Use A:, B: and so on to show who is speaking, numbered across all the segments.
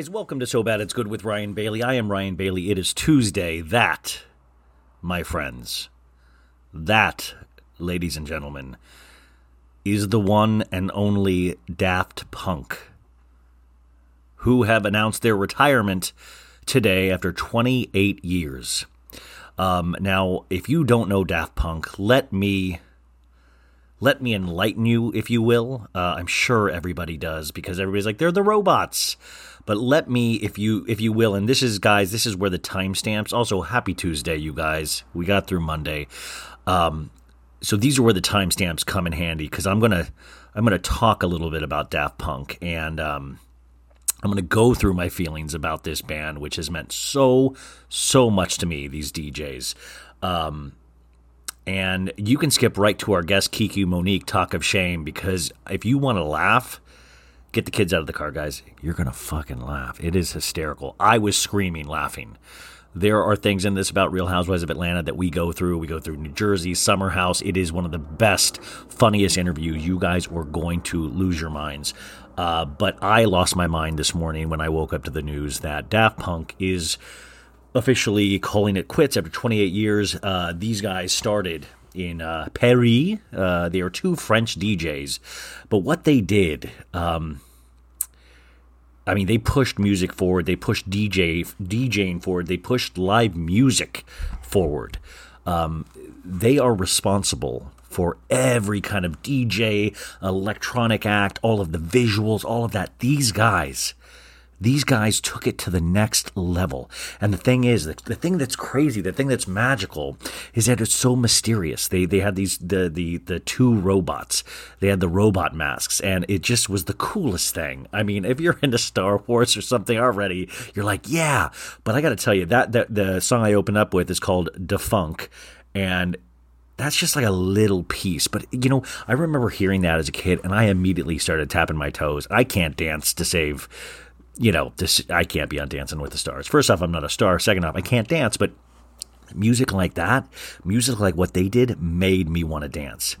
A: Guys, welcome to So Bad It's Good with Ryan Bailey. I am Ryan Bailey. It is Tuesday. That, my friends, that, ladies and gentlemen, is the one and only Daft Punk, who have announced their retirement today after 28 years. Um, now, if you don't know Daft Punk, let me let me enlighten you, if you will. Uh, I'm sure everybody does because everybody's like they're the robots. But let me, if you if you will, and this is guys, this is where the timestamps. Also, happy Tuesday, you guys. We got through Monday. Um, so these are where the timestamps come in handy because I'm gonna I'm gonna talk a little bit about Daft Punk and um, I'm gonna go through my feelings about this band, which has meant so so much to me. These DJs. Um, and you can skip right to our guest Kiki Monique talk of shame because if you want to laugh, get the kids out of the car, guys. You're gonna fucking laugh. It is hysterical. I was screaming, laughing. There are things in this about Real Housewives of Atlanta that we go through. We go through New Jersey, Summer House. It is one of the best, funniest interviews. You guys were going to lose your minds. Uh, but I lost my mind this morning when I woke up to the news that Daft Punk is officially calling it quits after 28 years. Uh, these guys started in uh, Paris. Uh, they are two French DJs, but what they did, um, I mean, they pushed music forward. They pushed DJ DJing forward. They pushed live music forward. Um, they are responsible for every kind of DJ, electronic act, all of the visuals, all of that. These guys these guys took it to the next level. And the thing is, the, the, thing that's crazy, the thing that's magical, is that it's so mysterious. They they had these the the the two robots. They had the robot masks, and it just was the coolest thing. I mean, if you're into Star Wars or something already, you're like, yeah. But I got to tell you that that the song I open up with is called "Da Funk," and that's just like a little piece. But you know, I remember hearing that as a kid, and I immediately started tapping my toes. I can't dance to save you know, this I can't be on Dancing with the Stars. First off, I'm not a star. Second off, I can't dance, but music like that, music like what they did made me want to dance.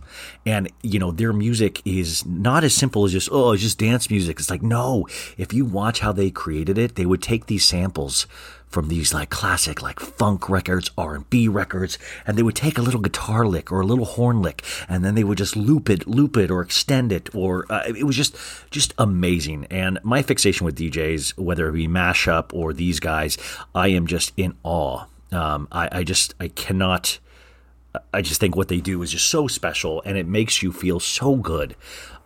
A: And you know, their music is not as simple as just oh, it's just dance music. It's like no, if you watch how they created it, they would take these samples from these like classic like funk records, R&B records, and they would take a little guitar lick or a little horn lick and then they would just loop it, loop it or extend it or uh, it was just just amazing. And my fixation with DJs, whether it be mashup or these guys, I am just in awe. Um, I, I just I cannot I just think what they do is just so special and it makes you feel so good,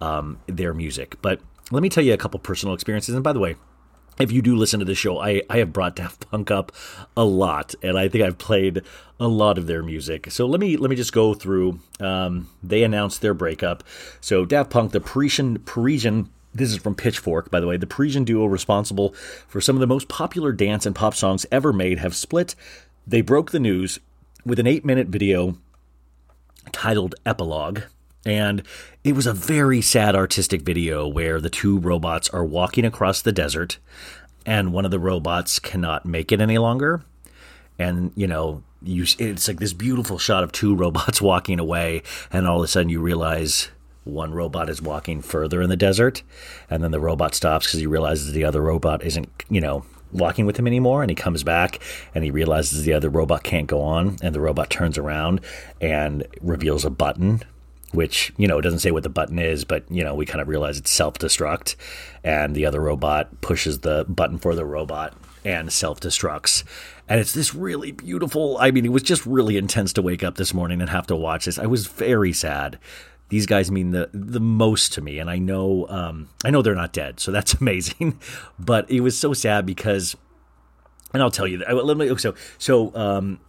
A: um, their music. But let me tell you a couple personal experiences. And by the way, if you do listen to the show, I, I have brought Daft Punk up a lot, and I think I've played a lot of their music. So let me let me just go through. Um, they announced their breakup. So Daft Punk, the Parisian Parisian. This is from Pitchfork, by the way. The Parisian duo responsible for some of the most popular dance and pop songs ever made have split. They broke the news with an eight-minute video titled "Epilogue." And it was a very sad artistic video where the two robots are walking across the desert and one of the robots cannot make it any longer. And, you know, you, it's like this beautiful shot of two robots walking away, and all of a sudden you realize one robot is walking further in the desert, and then the robot stops because he realizes the other robot isn't, you know, walking with him anymore and he comes back and he realizes the other robot can't go on and the robot turns around and reveals a button which you know it doesn't say what the button is but you know we kind of realize it's self-destruct and the other robot pushes the button for the robot and self-destructs and it's this really beautiful i mean it was just really intense to wake up this morning and have to watch this i was very sad these guys mean the the most to me, and I know um, I know they're not dead, so that's amazing. but it was so sad because, and I'll tell you. Let me so so. Um,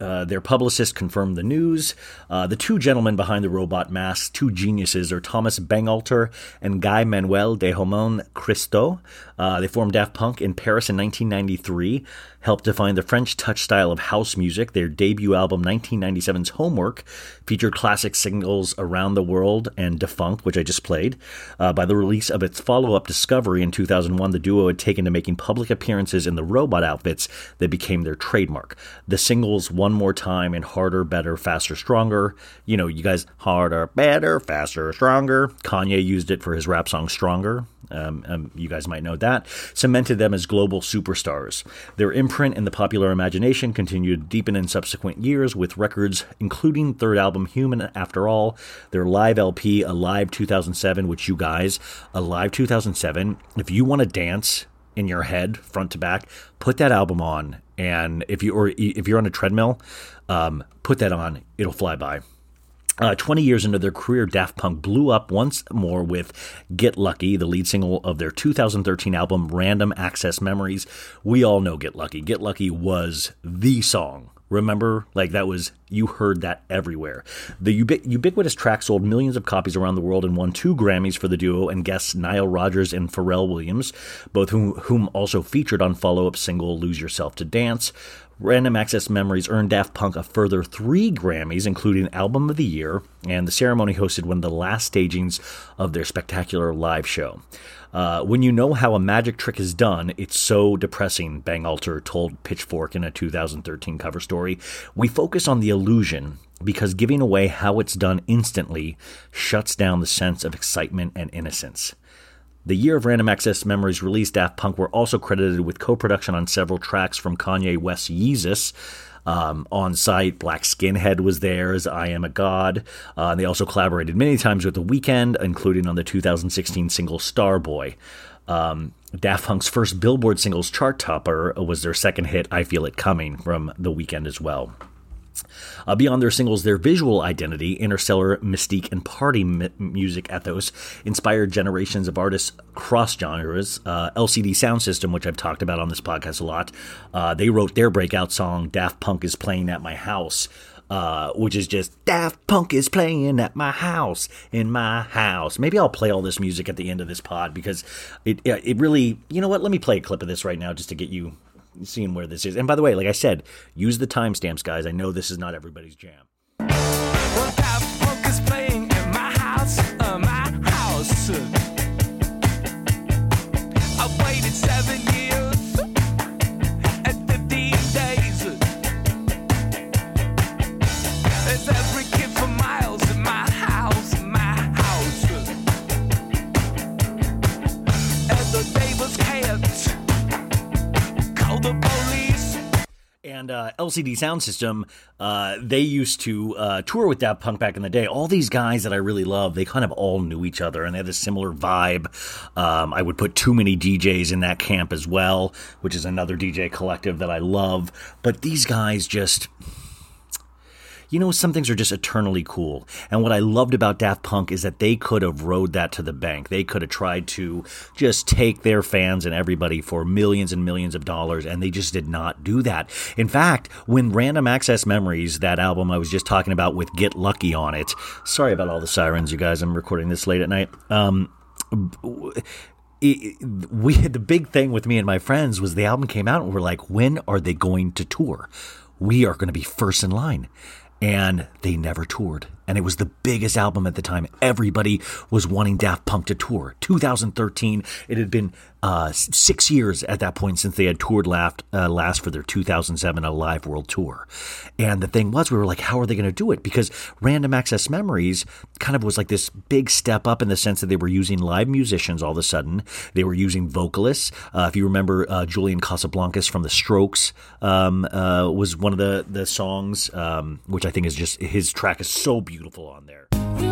A: uh, their publicist confirmed the news. Uh, the two gentlemen behind the robot masks, two geniuses, are Thomas Bangalter and Guy Manuel de Homem-Christo. Uh, they formed Daft Punk in Paris in 1993 helped define the French touch style of house music. Their debut album, 1997's Homework, featured classic singles Around the World and Da Funk, which I just played. Uh, by the release of its follow up Discovery in 2001, the duo had taken to making public appearances in the robot outfits that became their trademark. The singles One More Time and Harder, Better, Faster, Stronger. You know, you guys, harder, better, faster, stronger. Kanye used it for his rap song Stronger. Um, um, you guys might know that, cemented them as global superstars. Their imprint in the popular imagination continued to deepen in subsequent years with records including third album Human After All, their live LP Alive 2007, which you guys, Alive 2007, if you want to dance in your head front to back, put that album on. And if you or if you're on a treadmill, um, put that on. It'll fly by. Uh, 20 years into their career, Daft Punk blew up once more with Get Lucky, the lead single of their 2013 album Random Access Memories. We all know Get Lucky. Get Lucky was the song. Remember, like that was, you heard that everywhere. The ubiqu- ubiquitous track sold millions of copies around the world and won two Grammys for the duo and guests Nile Rodgers and Pharrell Williams, both whom, whom also featured on follow up single Lose Yourself to Dance. Random Access Memories earned Daft Punk a further three Grammys, including Album of the Year, and the ceremony hosted one of the last stagings of their spectacular live show. Uh, when you know how a magic trick is done, it's so depressing, Bangalter told Pitchfork in a 2013 cover story. We focus on the illusion because giving away how it's done instantly shuts down the sense of excitement and innocence. The year of Random Access Memories release, Daft Punk were also credited with co production on several tracks from Kanye West's Yeezus. Um, On Sight, Black Skinhead was there as I Am a God. Uh, they also collaborated many times with The Weeknd, including on the 2016 single Starboy. Um, Daft Punk's first Billboard singles chart topper was their second hit, I Feel It Coming, from The Weeknd as well. Uh, beyond their singles, their visual identity, interstellar mystique, and party music ethos inspired generations of artists cross genres. Uh, LCD Soundsystem, which I've talked about on this podcast a lot, uh, they wrote their breakout song "Daft Punk is Playing at My House." Uh, which is just Daft Punk is playing at my house, in my house. Maybe I'll play all this music at the end of this pod because it it really, you know what? Let me play a clip of this right now just to get you seeing where this is. And by the way, like I said, use the timestamps, guys. I know this is not everybody's jam. And uh, LCD Soundsystem, uh, they used to uh, tour with Daft Punk back in the day. All these guys that I really love, they kind of all knew each other and they had a similar vibe. Um, I would put too many DJs in that camp as well, which is another DJ collective that I love. But these guys just you know, some things are just eternally cool. And what I loved about Daft Punk is that they could have rode that to the bank. They could have tried to just take their fans and everybody for millions and millions of dollars, and they just did not do that. In fact, when Random Access Memories, that album I was just talking about with Get Lucky on it, sorry about all the sirens, you guys, I'm recording this late at night. Um, we the big thing with me and my friends was the album came out and we're like when are they going to tour we are going to be first in line and they never toured. And it was the biggest album at the time. Everybody was wanting Daft Punk to tour. 2013, it had been uh, six years at that point since they had toured last, uh, last for their 2007 Alive World Tour. And the thing was, we were like, how are they going to do it? Because Random Access Memories kind of was like this big step up in the sense that they were using live musicians all of a sudden. They were using vocalists. Uh, if you remember, uh, Julian Casablancas from The Strokes um, uh, was one of the, the songs, um, which I think is just, his track is so beautiful on there.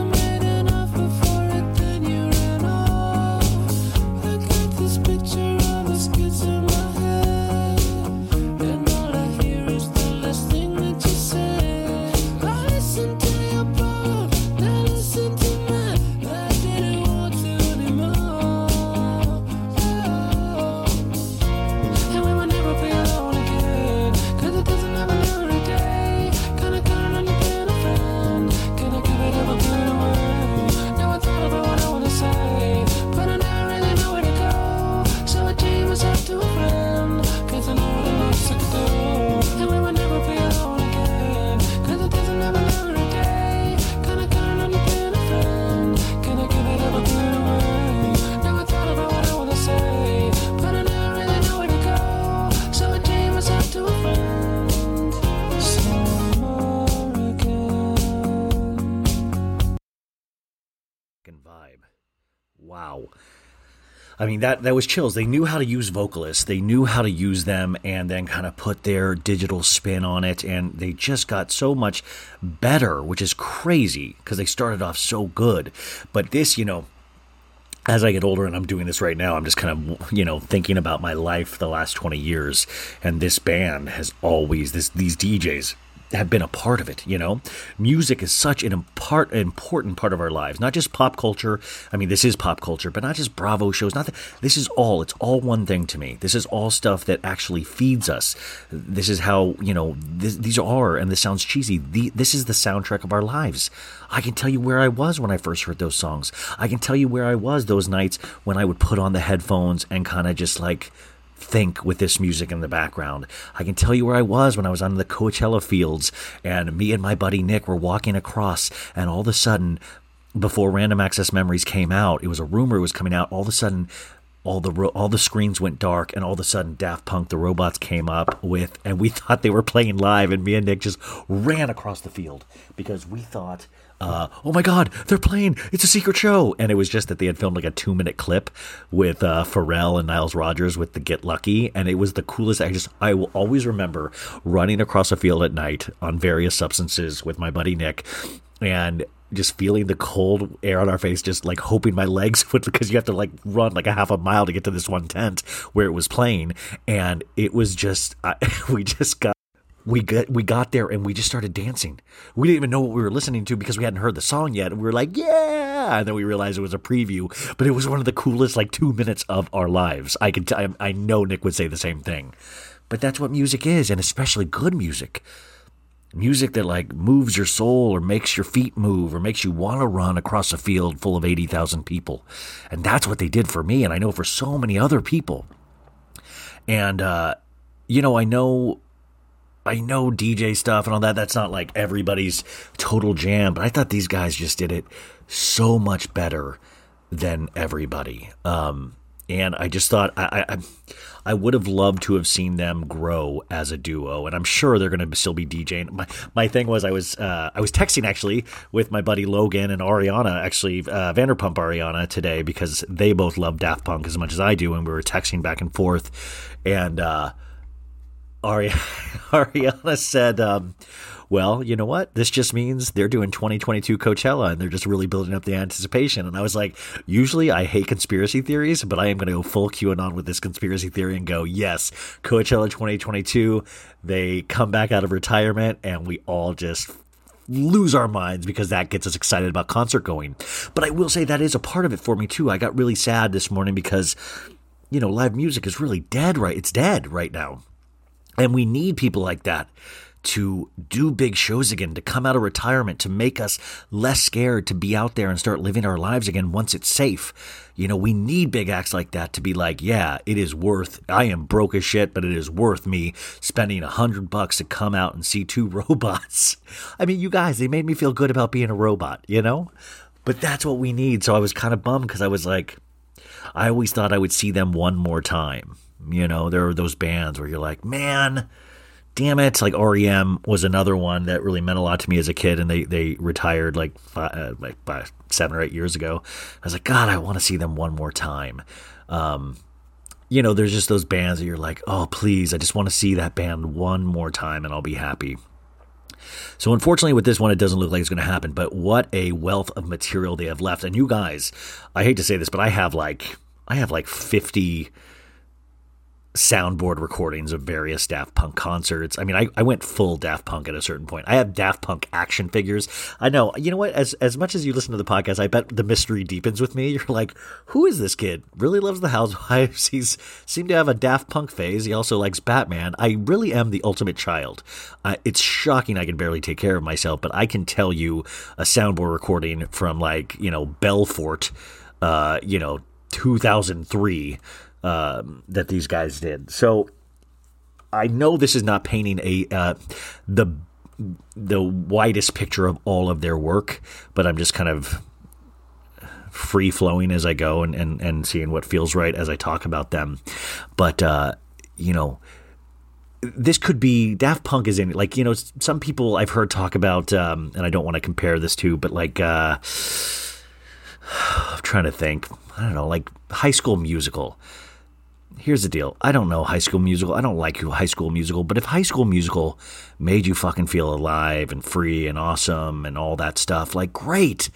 A: I mean that that was chills. They knew how to use vocalists. They knew how to use them and then kind of put their digital spin on it and they just got so much better, which is crazy because they started off so good. But this, you know, as I get older and I'm doing this right now, I'm just kind of, you know, thinking about my life the last 20 years and this band has always this these DJs have been a part of it. You know, music is such an important part of our lives. Not just pop culture. I mean, this is pop culture, but not just Bravo shows. Not that, this is all. It's all one thing to me. This is all stuff that actually feeds us. This is how you know this, these are. And this sounds cheesy. The, this is the soundtrack of our lives. I can tell you where I was when I first heard those songs. I can tell you where I was those nights when I would put on the headphones and kind of just like think with this music in the background. I can tell you where I was when I was on the Coachella fields and me and my buddy Nick were walking across and all of a sudden before Random Access Memories came out, it was a rumor was coming out. All of a sudden, all the ro- all the screens went dark, and all of a sudden, Daft Punk, the robots came up with, and we thought they were playing live, and me and Nick just ran across the field because we thought uh, oh my God, they're playing. It's a secret show. And it was just that they had filmed like a two minute clip with uh, Pharrell and Niles Rodgers with the Get Lucky. And it was the coolest. I just, I will always remember running across a field at night on various substances with my buddy Nick and just feeling the cold air on our face, just like hoping my legs would, because you have to like run like a half a mile to get to this one tent where it was playing. And it was just, I, we just got we got we got there and we just started dancing. We didn't even know what we were listening to because we hadn't heard the song yet. And we were like, "Yeah!" And then we realized it was a preview, but it was one of the coolest like two minutes of our lives. I could, t- I, I know Nick would say the same thing, but that's what music is, and especially good music. Music that like moves your soul or makes your feet move or makes you want to run across a field full of 80,000 people. And that's what they did for me. And I know for so many other people. And, uh, you know, I know I know DJ stuff and all that. That's not like everybody's total jam, but I thought these guys just did it so much better than everybody. Um, and I just thought I, I, I would have loved to have seen them grow as a duo, and I'm sure they're going to still be DJing. My my thing was I was uh, I was texting actually with my buddy Logan and Ariana, actually uh, Vanderpump Ariana today because they both love Daft Punk as much as I do, and we were texting back and forth, and. Uh, Ari- Ariana said, um, well, you know what? This just means they're doing 2022 Coachella and they're just really building up the anticipation. And I was like, usually I hate conspiracy theories, but I am going to go full QAnon with this conspiracy theory and go, yes, Coachella 2022. They come back out of retirement and we all just lose our minds because that gets us excited about concert going. But I will say that is a part of it for me too. I got really sad this morning because, you know, live music is really dead right. It's dead right now. And we need people like that to do big shows again, to come out of retirement, to make us less scared to be out there and start living our lives again once it's safe. You know, we need big acts like that to be like, yeah, it is worth, I am broke as shit, but it is worth me spending a hundred bucks to come out and see two robots. I mean, you guys, they made me feel good about being a robot, you know? But that's what we need. So I was kind of bummed because I was like, I always thought I would see them one more time. You know, there are those bands where you're like, man, damn it. Like REM was another one that really meant a lot to me as a kid, and they, they retired like five, uh, like five, seven or eight years ago. I was like, God, I want to see them one more time. Um, you know, there's just those bands that you're like, oh, please, I just want to see that band one more time and I'll be happy. So, unfortunately, with this one, it doesn't look like it's going to happen, but what a wealth of material they have left. And you guys, I hate to say this, but I have like, I have like 50 soundboard recordings of various Daft Punk concerts. I mean, I, I went full Daft Punk at a certain point. I have Daft Punk action figures. I know, you know what? As as much as you listen to the podcast, I bet the mystery deepens with me. You're like, who is this kid? Really loves the Housewives. He's seemed to have a Daft Punk phase. He also likes Batman. I really am the ultimate child. Uh, it's shocking I can barely take care of myself, but I can tell you a soundboard recording from like you know Belfort, uh, you know 2003 um, that these guys did. So I know this is not painting a uh, the the widest picture of all of their work, but I'm just kind of free flowing as I go and, and, and seeing what feels right as I talk about them. But, uh, you know, this could be Daft Punk is in like, you know, some people I've heard talk about, um, and I don't want to compare this to, but like, uh, I'm trying to think, I don't know, like high school musical here's the deal. I don't know High School Musical. I don't like High School Musical, but if High School Musical made you fucking feel alive and free and awesome and all that stuff, like great.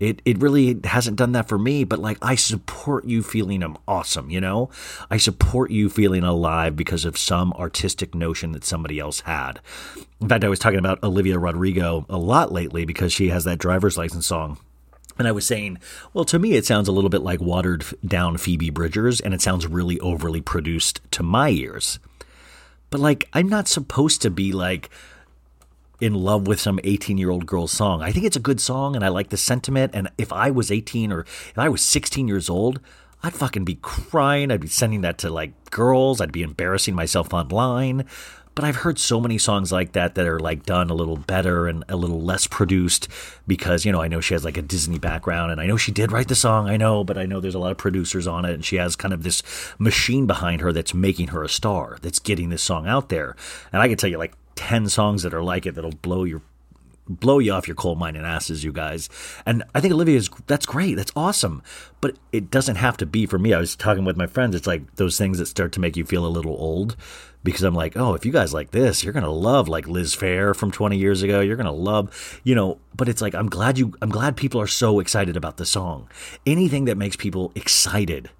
A: It it really hasn't done that for me, but like I support you feeling awesome, you know? I support you feeling alive because of some artistic notion that somebody else had. In fact, I was talking about Olivia Rodrigo a lot lately because she has that driver's license song and I was saying, well, to me, it sounds a little bit like watered down Phoebe Bridgers, and it sounds really overly produced to my ears. But like, I'm not supposed to be like in love with some 18 year old girl's song. I think it's a good song, and I like the sentiment. And if I was 18 or if I was 16 years old, I'd fucking be crying. I'd be sending that to like girls. I'd be embarrassing myself online. But I've heard so many songs like that that are like done a little better and a little less produced because, you know, I know she has like a Disney background and I know she did write the song, I know, but I know there's a lot of producers on it and she has kind of this machine behind her that's making her a star, that's getting this song out there. And I can tell you like 10 songs that are like it that'll blow your blow you off your coal mining asses, you guys. And I think Olivia is that's great, that's awesome. But it doesn't have to be for me. I was talking with my friends. It's like those things that start to make you feel a little old because I'm like, oh, if you guys like this, you're gonna love like Liz Phair from 20 years ago. You're gonna love, you know. But it's like I'm glad you, I'm glad people are so excited about the song. Anything that makes people excited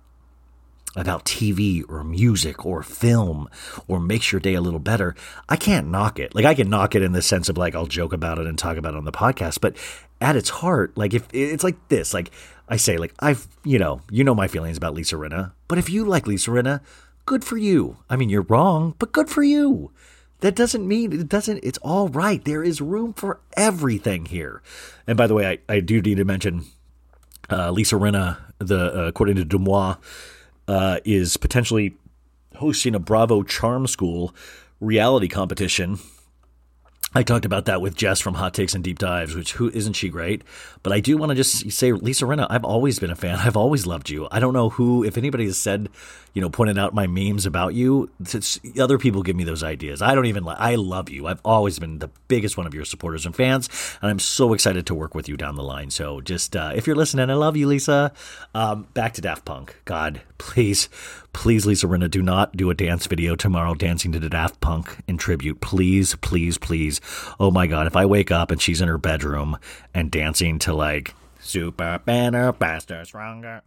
A: about TV or music or film or makes your day a little better, I can't knock it. Like I can knock it in the sense of like I'll joke about it and talk about it on the podcast, but at its heart, like if it's like this, like I say, like I've you know, you know my feelings about Lisa Rinna, but if you like Lisa Rinna, good for you. I mean, you're wrong, but good for you. That doesn't mean it doesn't, it's all right. There is room for everything here. And by the way, I, I do need to mention uh, Lisa Rinna, the, uh, according to Deuxmoi, uh, is potentially hosting a Bravo Charm School reality competition I talked about that with Jess from Hot Takes and Deep Dives, which who isn't she great? But I do want to just say, Lisa Rinna, I've always been a fan. I've always loved you. I don't know who, if anybody has said, you know, pointed out my memes about you, other people give me those ideas. I don't even, I love you. I've always been the biggest one of your supporters and fans, and I'm so excited to work with you down the line. So just, uh, if you're listening, I love you, Lisa. Um, back to Daft Punk. God, please, please, Lisa Rinna, do not do a dance video tomorrow dancing to the Daft Punk in tribute. Please, please, please. Oh my God, if I wake up and she's in her bedroom and dancing to like Super Banner, Faster, Stronger.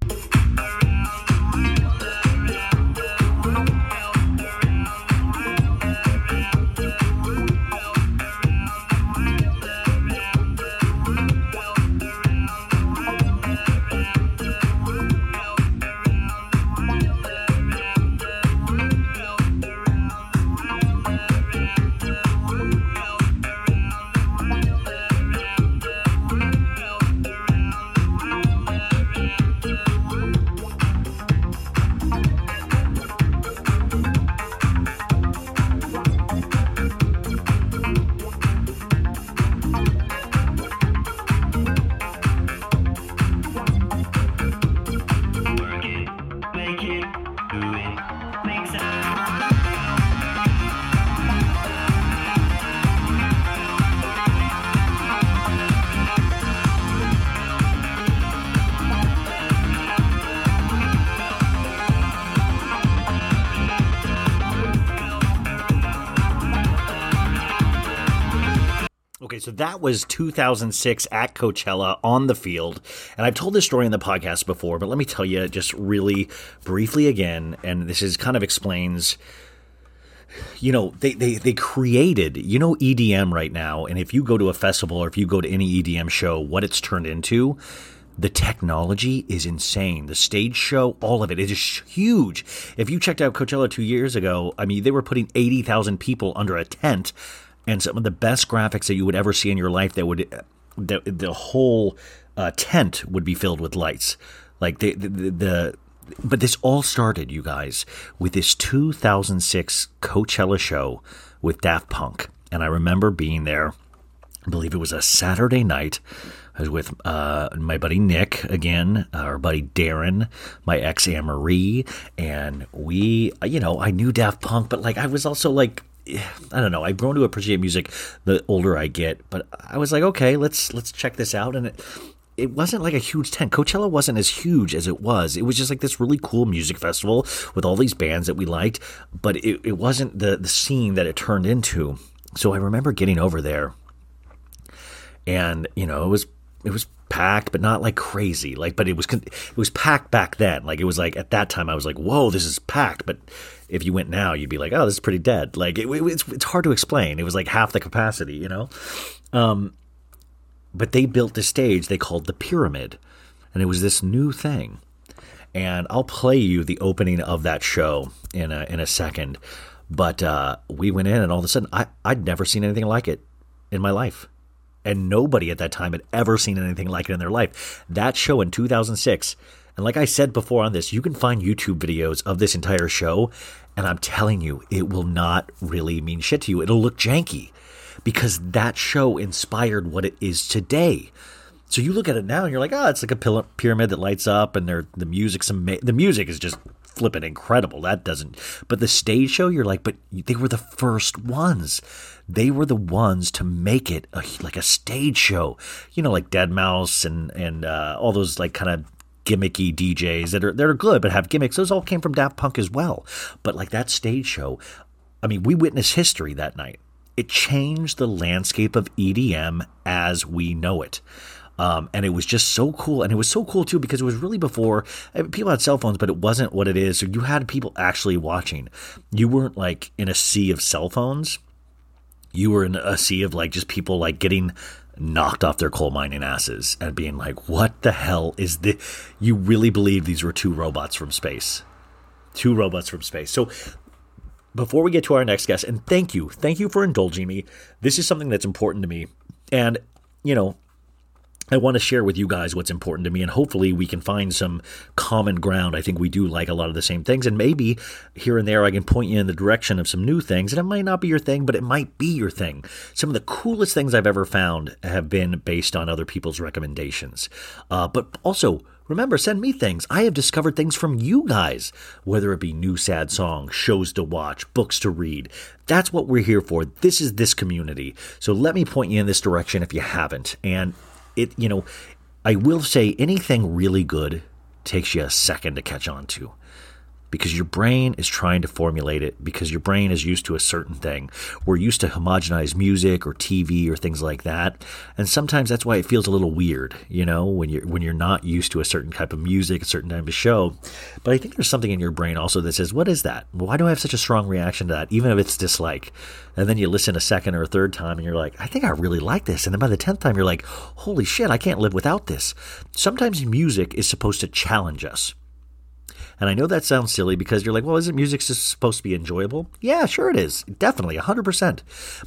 A: So that was 2006 at Coachella on the field. And I've told this story in the podcast before, but let me tell you just really briefly again. And this is kind of explains you know they, they they created you know edm right now and if you go to a festival or if you go to any edm show what it's turned into the technology is insane. The stage show, all of it, it is huge. If you checked out Coachella two years ago, I mean, they were putting 80,000 people under a tent and some of the best graphics that you would ever see in your life that would, the, the whole uh, tent would be filled with lights. Like the, the, the, but this all started, you guys, with this 2006 Coachella show with Daft Punk. And I remember being there, I believe it was a Saturday night. I was with uh, my buddy Nick again, our buddy Darren, my ex Anne Marie, and we, you know, I knew Daft Punk, but like I was also like, I don't know. I've grown to appreciate music the older I get, but I was like, okay, let's let's check this out, and it it wasn't like a huge tent. Coachella wasn't as huge as it was. It was just like this really cool music festival with all these bands that we liked, but it, it wasn't the the scene that it turned into. So I remember getting over there, and you know, it was it was packed, but not like crazy. Like, but it was it was packed back then. Like it was like at that time, I was like, whoa, this is packed. But if you went now, you'd be like, oh, this is pretty dead. Like it, it, it's it's hard to explain. It was like half the capacity, you know. Um, but they built this stage they called the pyramid, and it was this new thing. And I'll play you the opening of that show in a in a second. But uh, we went in, and all of a sudden, I I'd never seen anything like it in my life and nobody at that time had ever seen anything like it in their life. That show in 2006, and like I said before on this, you can find YouTube videos of this entire show, and I'm telling you, it will not really mean shit to you. It'll look janky because that show inspired what it is today. So you look at it now and you're like, oh, it's like a pyramid that lights up, and the music's ama- the music is just flipping incredible. That doesn't. But the stage show, you're like, but they were the first ones. They were the ones to make it a, like a stage show. You know, like deadmau5 and and uh, all those like kind of gimmicky DJs that are that are good but have gimmicks. Those all came from Daft Punk as well. But like that stage show, I mean, we witnessed history that night. It changed the landscape of EDM as we know it. Um, and it was just so cool. And it was so cool too because it was really before people had cell phones, but it wasn't what it is. So you had people actually watching. You weren't like in a sea of cell phones. You were in a sea of like just people like getting knocked off their coal mining asses and being like, what the hell is this? You really believe these were two robots from space? Two robots from space. So before we get to our next guest, and thank you, thank you for indulging me. This is something that's important to me. And, you know, I want to share with you guys what's important to me, and hopefully we can find some common ground. I think we do like a lot of the same things, and maybe here and there I can point you in the direction of some new things. And it might not be your thing, but it might be your thing. Some of the coolest things I've ever found have been based on other people's recommendations. Uh, but also, remember, send me things. I have discovered things from you guys, whether it be new sad songs, shows to watch, books to read. That's what we're here for. This is this community. So let me point you in this direction if you haven't. And it you know, I will say anything really good takes you a second to catch on to because your brain is trying to formulate it because your brain is used to a certain thing. We're used to homogenized music or TV or things like that. And sometimes that's why it feels a little weird, you know, when you're when you're not used to a certain type of music, a certain type of show. But I think there's something in your brain also that says, "What is that? Why do I have such a strong reaction to that even if it's dislike?" And then you listen a second or a third time and you're like, "I think I really like this." And then by the 10th time you're like, "Holy shit, I can't live without this." Sometimes music is supposed to challenge us. And I know that sounds silly because you're like, well, isn't music supposed to be enjoyable? Yeah, sure it is. Definitely, 100%.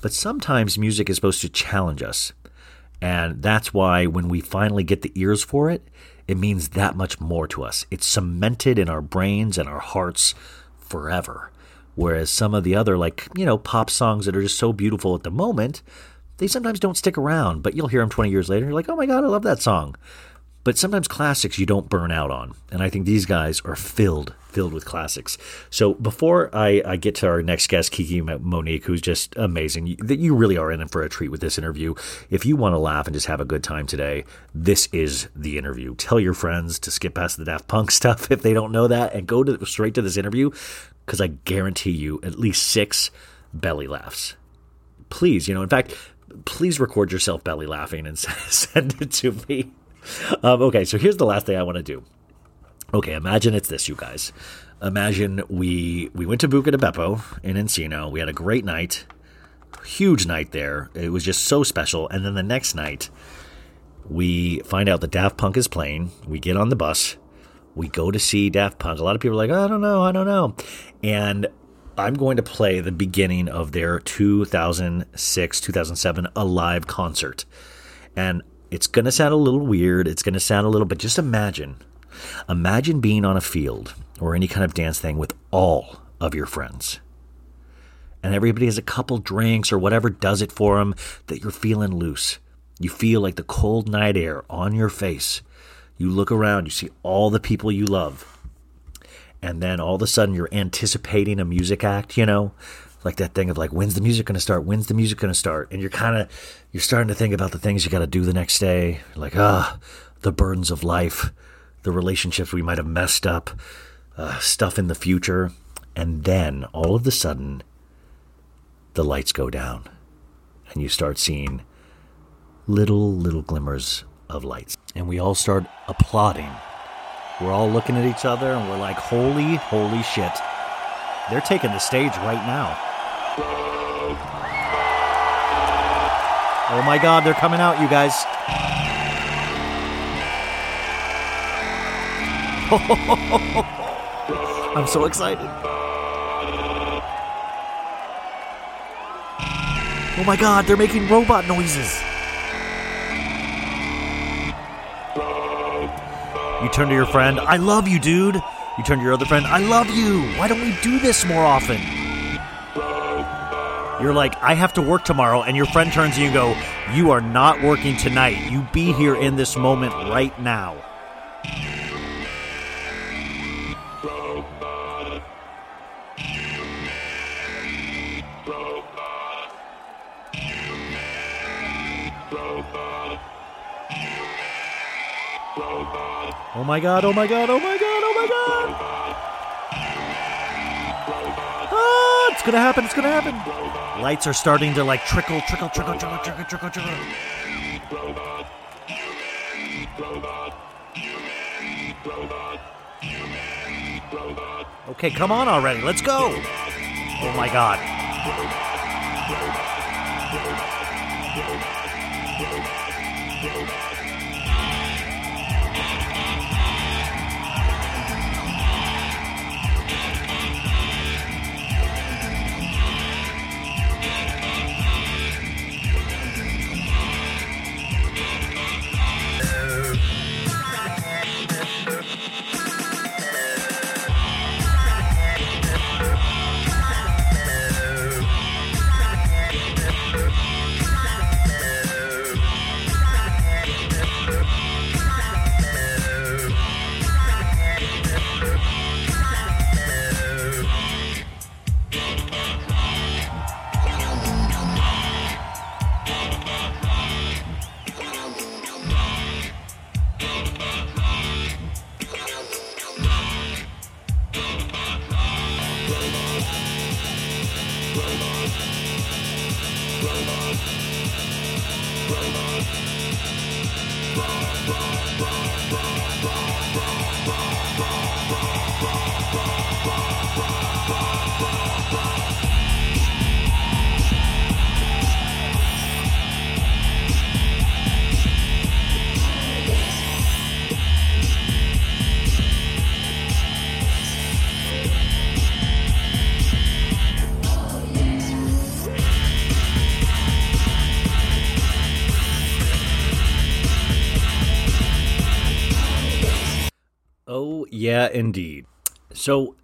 A: But sometimes music is supposed to challenge us. And that's why when we finally get the ears for it, it means that much more to us. It's cemented in our brains and our hearts forever. Whereas some of the other, like, you know, pop songs that are just so beautiful at the moment, they sometimes don't stick around, but you'll hear them 20 years later. And You're like, oh my God, I love that song. But sometimes classics you don't burn out on. And I think these guys are filled, filled with classics. So before I, I get to our next guest, Kiki Monique, who's just amazing, that you really are in for a treat with this interview. If you want to laugh and just have a good time today, this is the interview. Tell your friends to skip past the Daft Punk stuff if they don't know that and go to, straight to this interview because I guarantee you at least six belly laughs. Please, you know, in fact, please record yourself belly laughing and send it to me. Um, okay, so here's the last thing I want to do. Okay, imagine it's this, you guys. Imagine we we went to Buca di Beppo in Encino. We had a great night, huge night there. It was just so special. And then the next night, we find out that Daft Punk is playing. We get on the bus. We go to see Daft Punk. A lot of people are like, I don't know, I don't know. And I'm going to play the beginning of their 2006 2007 Alive concert. And it's going to sound a little weird. It's going to sound a little, but just imagine. Imagine being on a field or any kind of dance thing with all of your friends. And everybody has a couple drinks or whatever does it for them that you're feeling loose. You feel like the cold night air on your face. You look around, you see all the people you love. And then all of a sudden you're anticipating a music act, you know? Like that thing of like, when's the music gonna start? When's the music gonna start? And you're kind of, you're starting to think about the things you gotta do the next day. Like, ah, the burdens of life, the relationships we might have messed up, uh, stuff in the future. And then all of a sudden, the lights go down and you start seeing little, little glimmers of lights. And we all start applauding. We're all looking at each other and we're like, holy, holy shit. They're taking the stage right now. Oh my god, they're coming out, you guys. I'm so excited. Oh my god, they're making robot noises. You turn to your friend, I love you, dude. You turn to your other friend, I love you. Why don't we do this more often? You're like, I have to work tomorrow, and your friend turns to you and go, You are not working tonight. You be here in this moment right now. Oh my god, oh my god, oh my god, oh my god! Ah, it's gonna happen, it's gonna happen! Lights are starting to like trickle, trickle, trickle, trickle, trickle, trickle, trickle. Okay, come on already, let's go! Oh my god. Yeah, indeed. So,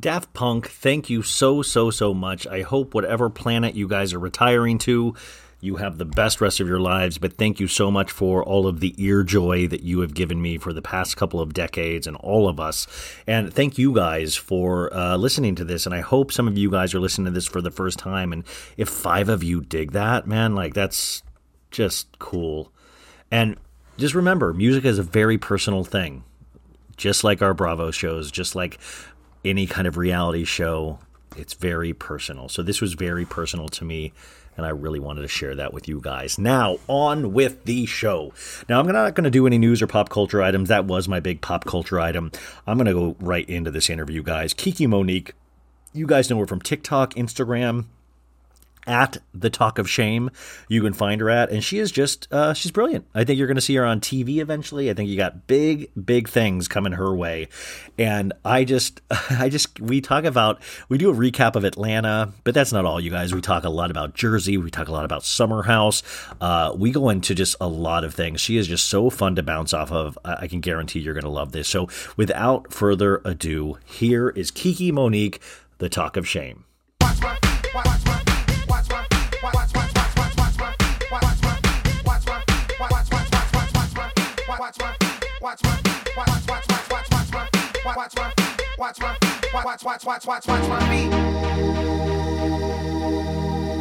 A: Daft Punk, thank you so, so, so much. I hope whatever planet you guys are retiring to, you have the best rest of your lives. But thank you so much for all of the ear joy that you have given me for the past couple of decades and all of us. And thank you guys for uh, listening to this. And I hope some of you guys are listening to this for the first time. And if five of you dig that, man, like that's just cool. And just remember, music is a very personal thing just like our Bravo shows, just like any kind of reality show, it's very personal. So this was very personal to me and I really wanted to share that with you guys. Now, on with the show. Now, I'm not going to do any news or pop culture items. That was my big pop culture item. I'm going to go right into this interview, guys. Kiki Monique, you guys know her from TikTok, Instagram, at the talk of shame you can find her at. And she is just uh, she's brilliant. I think you're going to see her on tv eventually. I think you got big big things coming her way. And i just i just we talk about we do a recap of atlanta but that's not all you guys. We talk a lot about jersey. We talk a lot about summer house. Uh, we go into just a lot of things. She is just so fun to bounce off of. I can guarantee you're going to love this. So without further ado here is kiki monique the talk of shame. Watch my watch watch my feet, watch my feet, watch, watch watch watch watch my feet.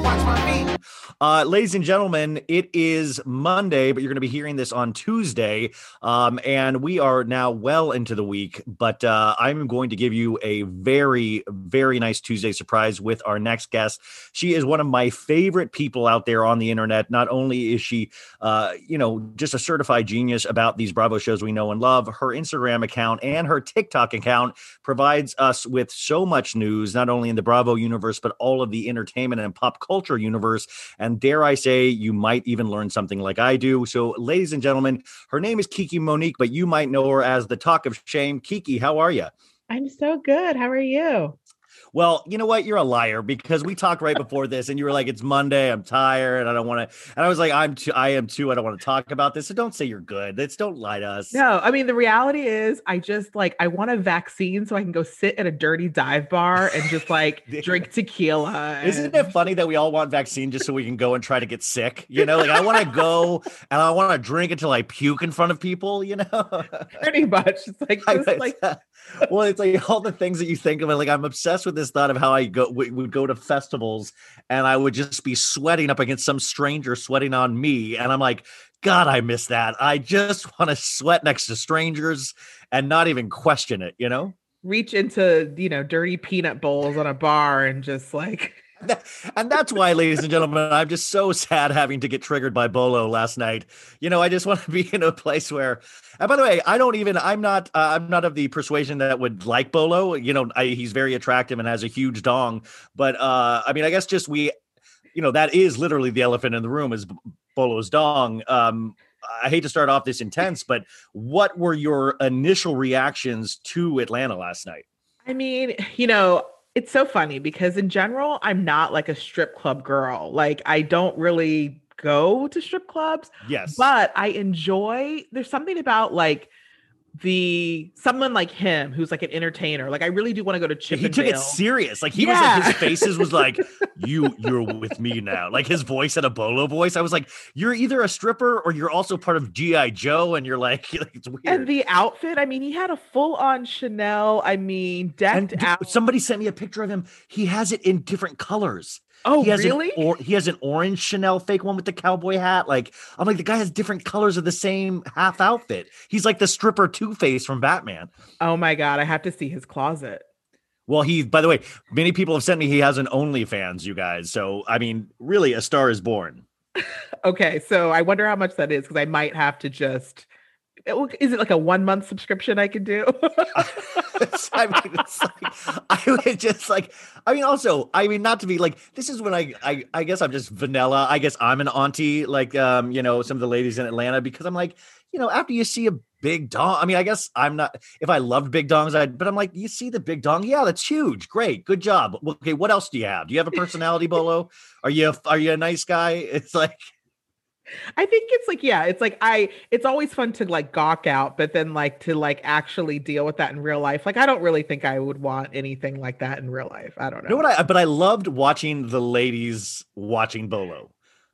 A: Watch my feet. Uh, ladies and gentlemen, it is Monday, but you're going to be hearing this on Tuesday. Um, and we are now well into the week, but uh, I'm going to give you a very, very nice Tuesday surprise with our next guest. She is one of my favorite people out there on the internet. Not only is she, uh, you know, just a certified genius about these Bravo shows we know and love, her Instagram account and her TikTok account provides us with so much news, not only in the Bravo universe, but all of the entertainment and pop culture universe. And dare I say, you might even learn something like I do. So, ladies and gentlemen, her name is Kiki Monique, but you might know her as the talk of shame. Kiki, how are you?
B: I'm so good. How are you?
A: Well, you know what? You're a liar because we talked right before this, and you were like, "It's Monday. I'm tired. I don't want to." And I was like, "I'm too. I am too. I don't want to talk about this." So don't say you're good. That's don't lie to us.
B: No, I mean the reality is, I just like I want a vaccine so I can go sit at a dirty dive bar and just like drink tequila.
A: And... Isn't it funny that we all want vaccine just so we can go and try to get sick? You know, like I want to go and I want to drink until I puke in front of people. You know,
B: pretty much. It's like just like
A: well, it's like all the things that you think of. Like I'm obsessed with this thought of how I go would go to festivals and I would just be sweating up against some stranger sweating on me, and I'm like, God, I miss that. I just want to sweat next to strangers and not even question it. You know,
B: reach into you know dirty peanut bowls on a bar and just like
A: and that's why, ladies and gentlemen, I'm just so sad having to get triggered by Bolo last night. You know, I just want to be in a place where. And by the way, I don't even. I'm not. Uh, I'm not of the persuasion that would like Bolo. You know, I, he's very attractive and has a huge dong. But uh, I mean, I guess just we, you know, that is literally the elephant in the room is Bolo's dong. Um, I hate to start off this intense, but what were your initial reactions to Atlanta last night?
B: I mean, you know, it's so funny because in general, I'm not like a strip club girl. Like I don't really go to strip clubs.
A: Yes.
B: But I enjoy there's something about like the someone like him who's like an entertainer. Like I really do want to go to Chip.
A: He took it serious. Like he yeah. was like his faces was like, "You, you're with me now." Like his voice had a bolo voice. I was like, "You're either a stripper or you're also part of GI Joe," and you're like, "It's weird."
B: And the outfit. I mean, he had a full on Chanel. I mean, decked and out.
A: Somebody sent me a picture of him. He has it in different colors.
B: Oh,
A: he has
B: really?
A: An or, he has an orange Chanel fake one with the cowboy hat. Like I'm like the guy has different colors of the same half outfit. He's like the stripper Two Face from Batman.
B: Oh my god, I have to see his closet.
A: Well, he by the way, many people have sent me he has an OnlyFans, you guys. So I mean, really, a star is born.
B: okay, so I wonder how much that is because I might have to just is it like a one month subscription I can do?
A: I mean, it's like I would just like. I mean, also, I mean, not to be like. This is when I, I, I guess I'm just vanilla. I guess I'm an auntie, like, um, you know, some of the ladies in Atlanta, because I'm like, you know, after you see a big dong, I mean, I guess I'm not. If I loved big dongs, I'd. But I'm like, you see the big dong? Yeah, that's huge. Great, good job. Okay, what else do you have? Do you have a personality, Bolo? Are you are you a nice guy? It's like
B: I think it's like, yeah, it's like I it's always fun to like gawk out, but then like to like actually deal with that in real life. Like I don't really think I would want anything like that in real life. I don't know.
A: You know what I but I loved watching the ladies watching Bolo.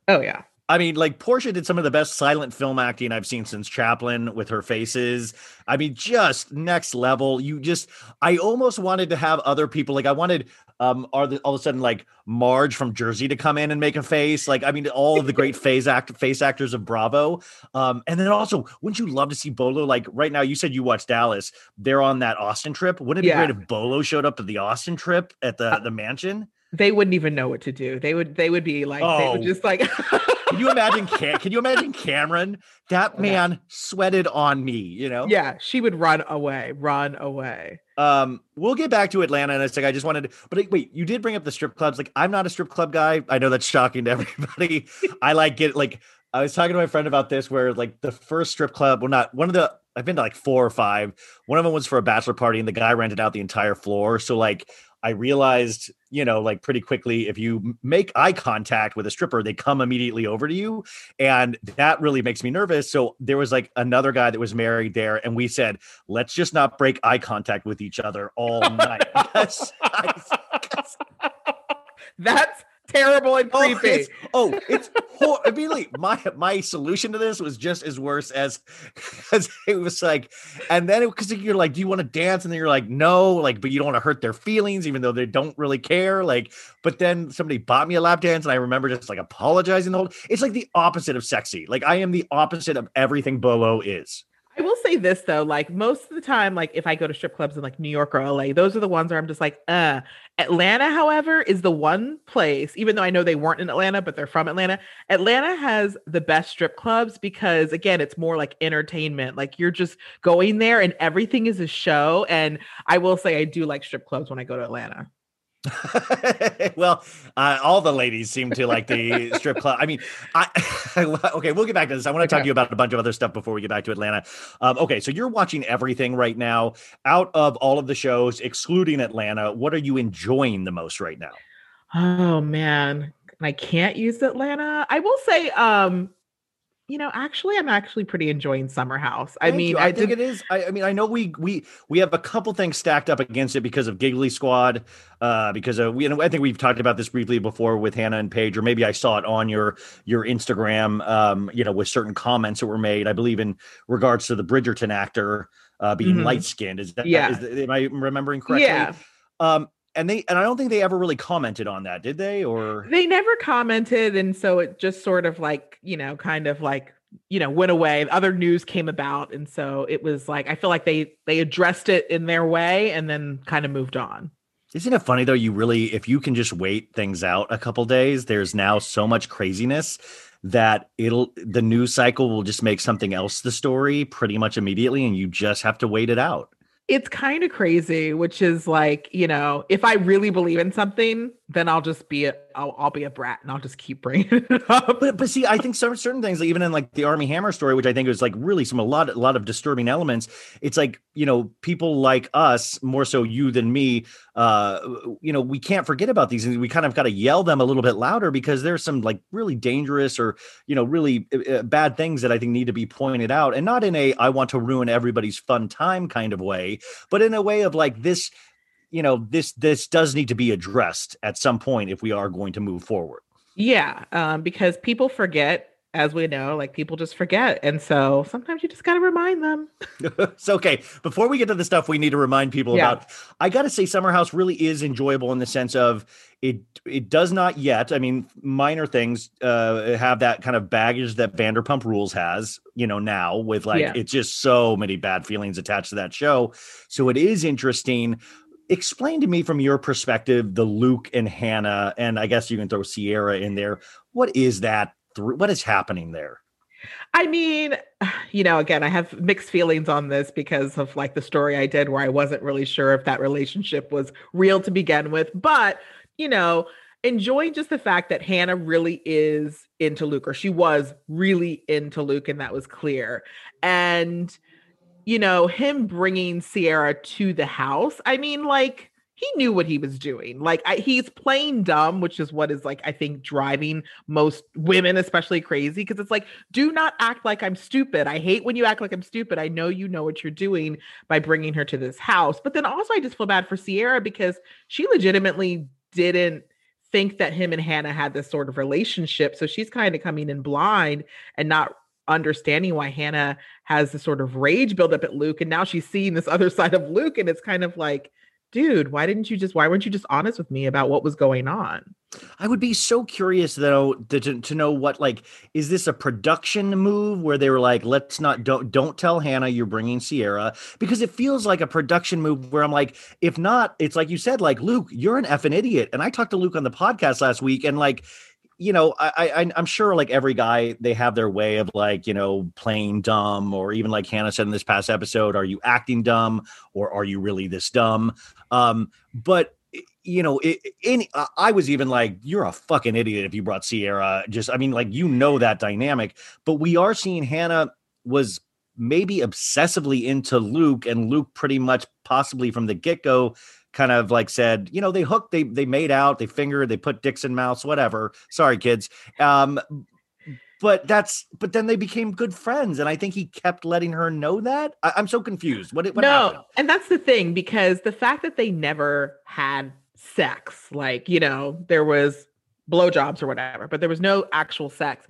B: Oh yeah.
A: I mean, like Porsha did some of the best silent film acting I've seen since Chaplin with her faces. I mean, just next level. You just, I almost wanted to have other people. Like, I wanted, um, are the, all of a sudden like Marge from Jersey to come in and make a face. Like, I mean, all of the great face act face actors of Bravo. Um, and then also, wouldn't you love to see Bolo? Like right now, you said you watched Dallas. They're on that Austin trip. Wouldn't it be yeah. great if Bolo showed up at the Austin trip at the the mansion?
B: they wouldn't even know what to do. They would they would be like oh. they would oh. just like
A: Can you imagine Cam- can you imagine Kameron? That man sweated on me, you know?
B: Yeah, she would run away, run away.
A: Um, we'll get back to Atlanta in a second. I just wanted to, but wait, you did bring up the strip clubs. Like, I'm not a strip club guy. I know that's shocking to everybody. I like it. Like, I was talking to my friend about this, where like the first strip club, well, not one of the I've been to like four or five. One of them was for a bachelor party, and the guy rented out the entire floor. So like I realized, you know, like pretty quickly, if you make eye contact with a stripper, they come immediately over to you. And that really makes me nervous. So there was like another guy that was married there, and we said, let's just not break eye contact with each other all night.
B: That's terrible and oh, creepy.
A: Oh, it's, oh, it's hor- immediately my my solution to this was just as worse as as it was like, and then because you're like, do you want to dance? And then you're like, no, like, but you don't want to hurt their feelings, even though they don't really care. Like, but then somebody bought me a lap dance, and I remember just like apologizing the whole. It's like the opposite of sexy. Like I am the opposite of everything Bolo is.
B: I will say this though, like most of the time, like if I go to strip clubs in like New York or LA, those are the ones where I'm just like, uh. Atlanta, however, is the one place, even though I know they weren't in Atlanta, but they're from Atlanta. Atlanta has the best strip clubs because again, it's more like entertainment. Like you're just going there and everything is a show. And I will say I do like strip clubs when I go to Atlanta.
A: well, uh, all the ladies seem to like the strip club. I mean, I okay, we'll get back to this. I want to okay. talk to you about a bunch of other stuff before we get back to Atlanta. Um, okay, so you're watching everything right now. Out of all of the shows, excluding Atlanta, what are you enjoying the most right now?
B: Oh man, I can't use Atlanta. I will say, um, you know, actually, I'm actually pretty enjoying Summer House. I mean,
A: I, I, think did... it is. I, I, mean, I know we we we have a couple things stacked up against it because of Giggly Squad, uh, because of you know, I think we've talked about this briefly before with Hannah and Paige, or maybe I saw it on your your Instagram, um, you know, with certain comments that were made. I believe in regards to the Bridgerton actor uh, being mm-hmm. light skinned. Is that yeah? Is, am I remembering correctly? Yeah. Um, and they and I don't think they ever really commented on that, did they? Or
B: they never commented, and so it just sort of like you know, kind of like you know went away. Other news came about, and so it was like I feel like they they addressed it in their way, and then kind of moved on.
A: Isn't it funny though? You really, if you can just wait things out a couple days, there's now so much craziness that it'll the news cycle will just make something else the story pretty much immediately, and you just have to wait it out
B: it's kind of crazy, which is like, you know, if I really believe in something, then I'll just be a, I'll, I'll be a brat and I'll just keep bringing it up.
A: But, but see, I think some certain things, like even in like the Armie Hammer story, which I think was like really some a lot, a lot of disturbing elements. It's like you know, people like us, more so you than me, uh, you know, we can't forget about these, and we kind of got to yell them a little bit louder because there's some like really dangerous or you know really uh, uh, bad things that I think need to be pointed out, and not in a I want to ruin everybody's fun time kind of way, but in a way of like this you know this this does need to be addressed at some point if we are going to move forward
B: yeah um, because people forget as we know like people just forget and so sometimes you just got to remind them
A: it's okay before we get to the stuff we need to remind people yeah. about i gotta say summer house really is enjoyable in the sense of it it does not yet i mean minor things uh, have that kind of baggage that vanderpump rules has you know now with like yeah. it's just so many bad feelings attached to that show so it is interesting explain to me from your perspective the Luke and Hannah, and I guess you can throw Ciara in there. What is that? What is happening there?
B: I mean, you know, again, I have mixed feelings on this because of like the story I did where I wasn't really sure if that relationship was real to begin with. But, you know, enjoying just the fact that Hannah really is into Luke, or she was really into Luke, and that was clear. And, you know, him bringing Ciara to the house, I mean, like, he knew what he was doing. Like, I, he's playing dumb, which is what is, like, I think driving most women, especially crazy, because it's like, do not act like I'm stupid. I hate when you act like I'm stupid. I know you know what you're doing by bringing her to this house. But then also, I just feel bad for Ciara because she legitimately didn't think that him and Hannah had this sort of relationship. So she's kind of coming in blind and not understanding why Hannah has this sort of rage build up at Luke. And now she's seeing this other side of Luke. And it's kind of like, dude, why didn't you just why weren't you just honest with me about what was going on?
A: I would be so curious though to, to know what like is this a production move where they were like let's not don't don't tell Hannah you're bringing Ciara because it feels like a production move where I'm like if not it's like you said like Luke you're an effing idiot and I talked to Luke on the podcast last week and like you know, I, I I'm sure like every guy they have their way of like you know playing dumb or even like Hannah said in this past episode, are you acting dumb or are you really this dumb? Um, but you know, it, in I was even like, you're a fucking idiot if you brought Ciara. Just, I mean, like you know that dynamic, but we are seeing Hannah was maybe obsessively into Luke, and Luke pretty much possibly from the get go kind of like said, you know, they hooked, they they made out, they fingered, they put dicks in mouths, whatever. Sorry, kids. Um, but that's but then they became good friends, and I think he kept letting her know that. I, am so confused. What, what
B: no,
A: happened?
B: and that's the thing because the fact that they never had sex, like you know, there was blowjobs or whatever, but there was no actual sex,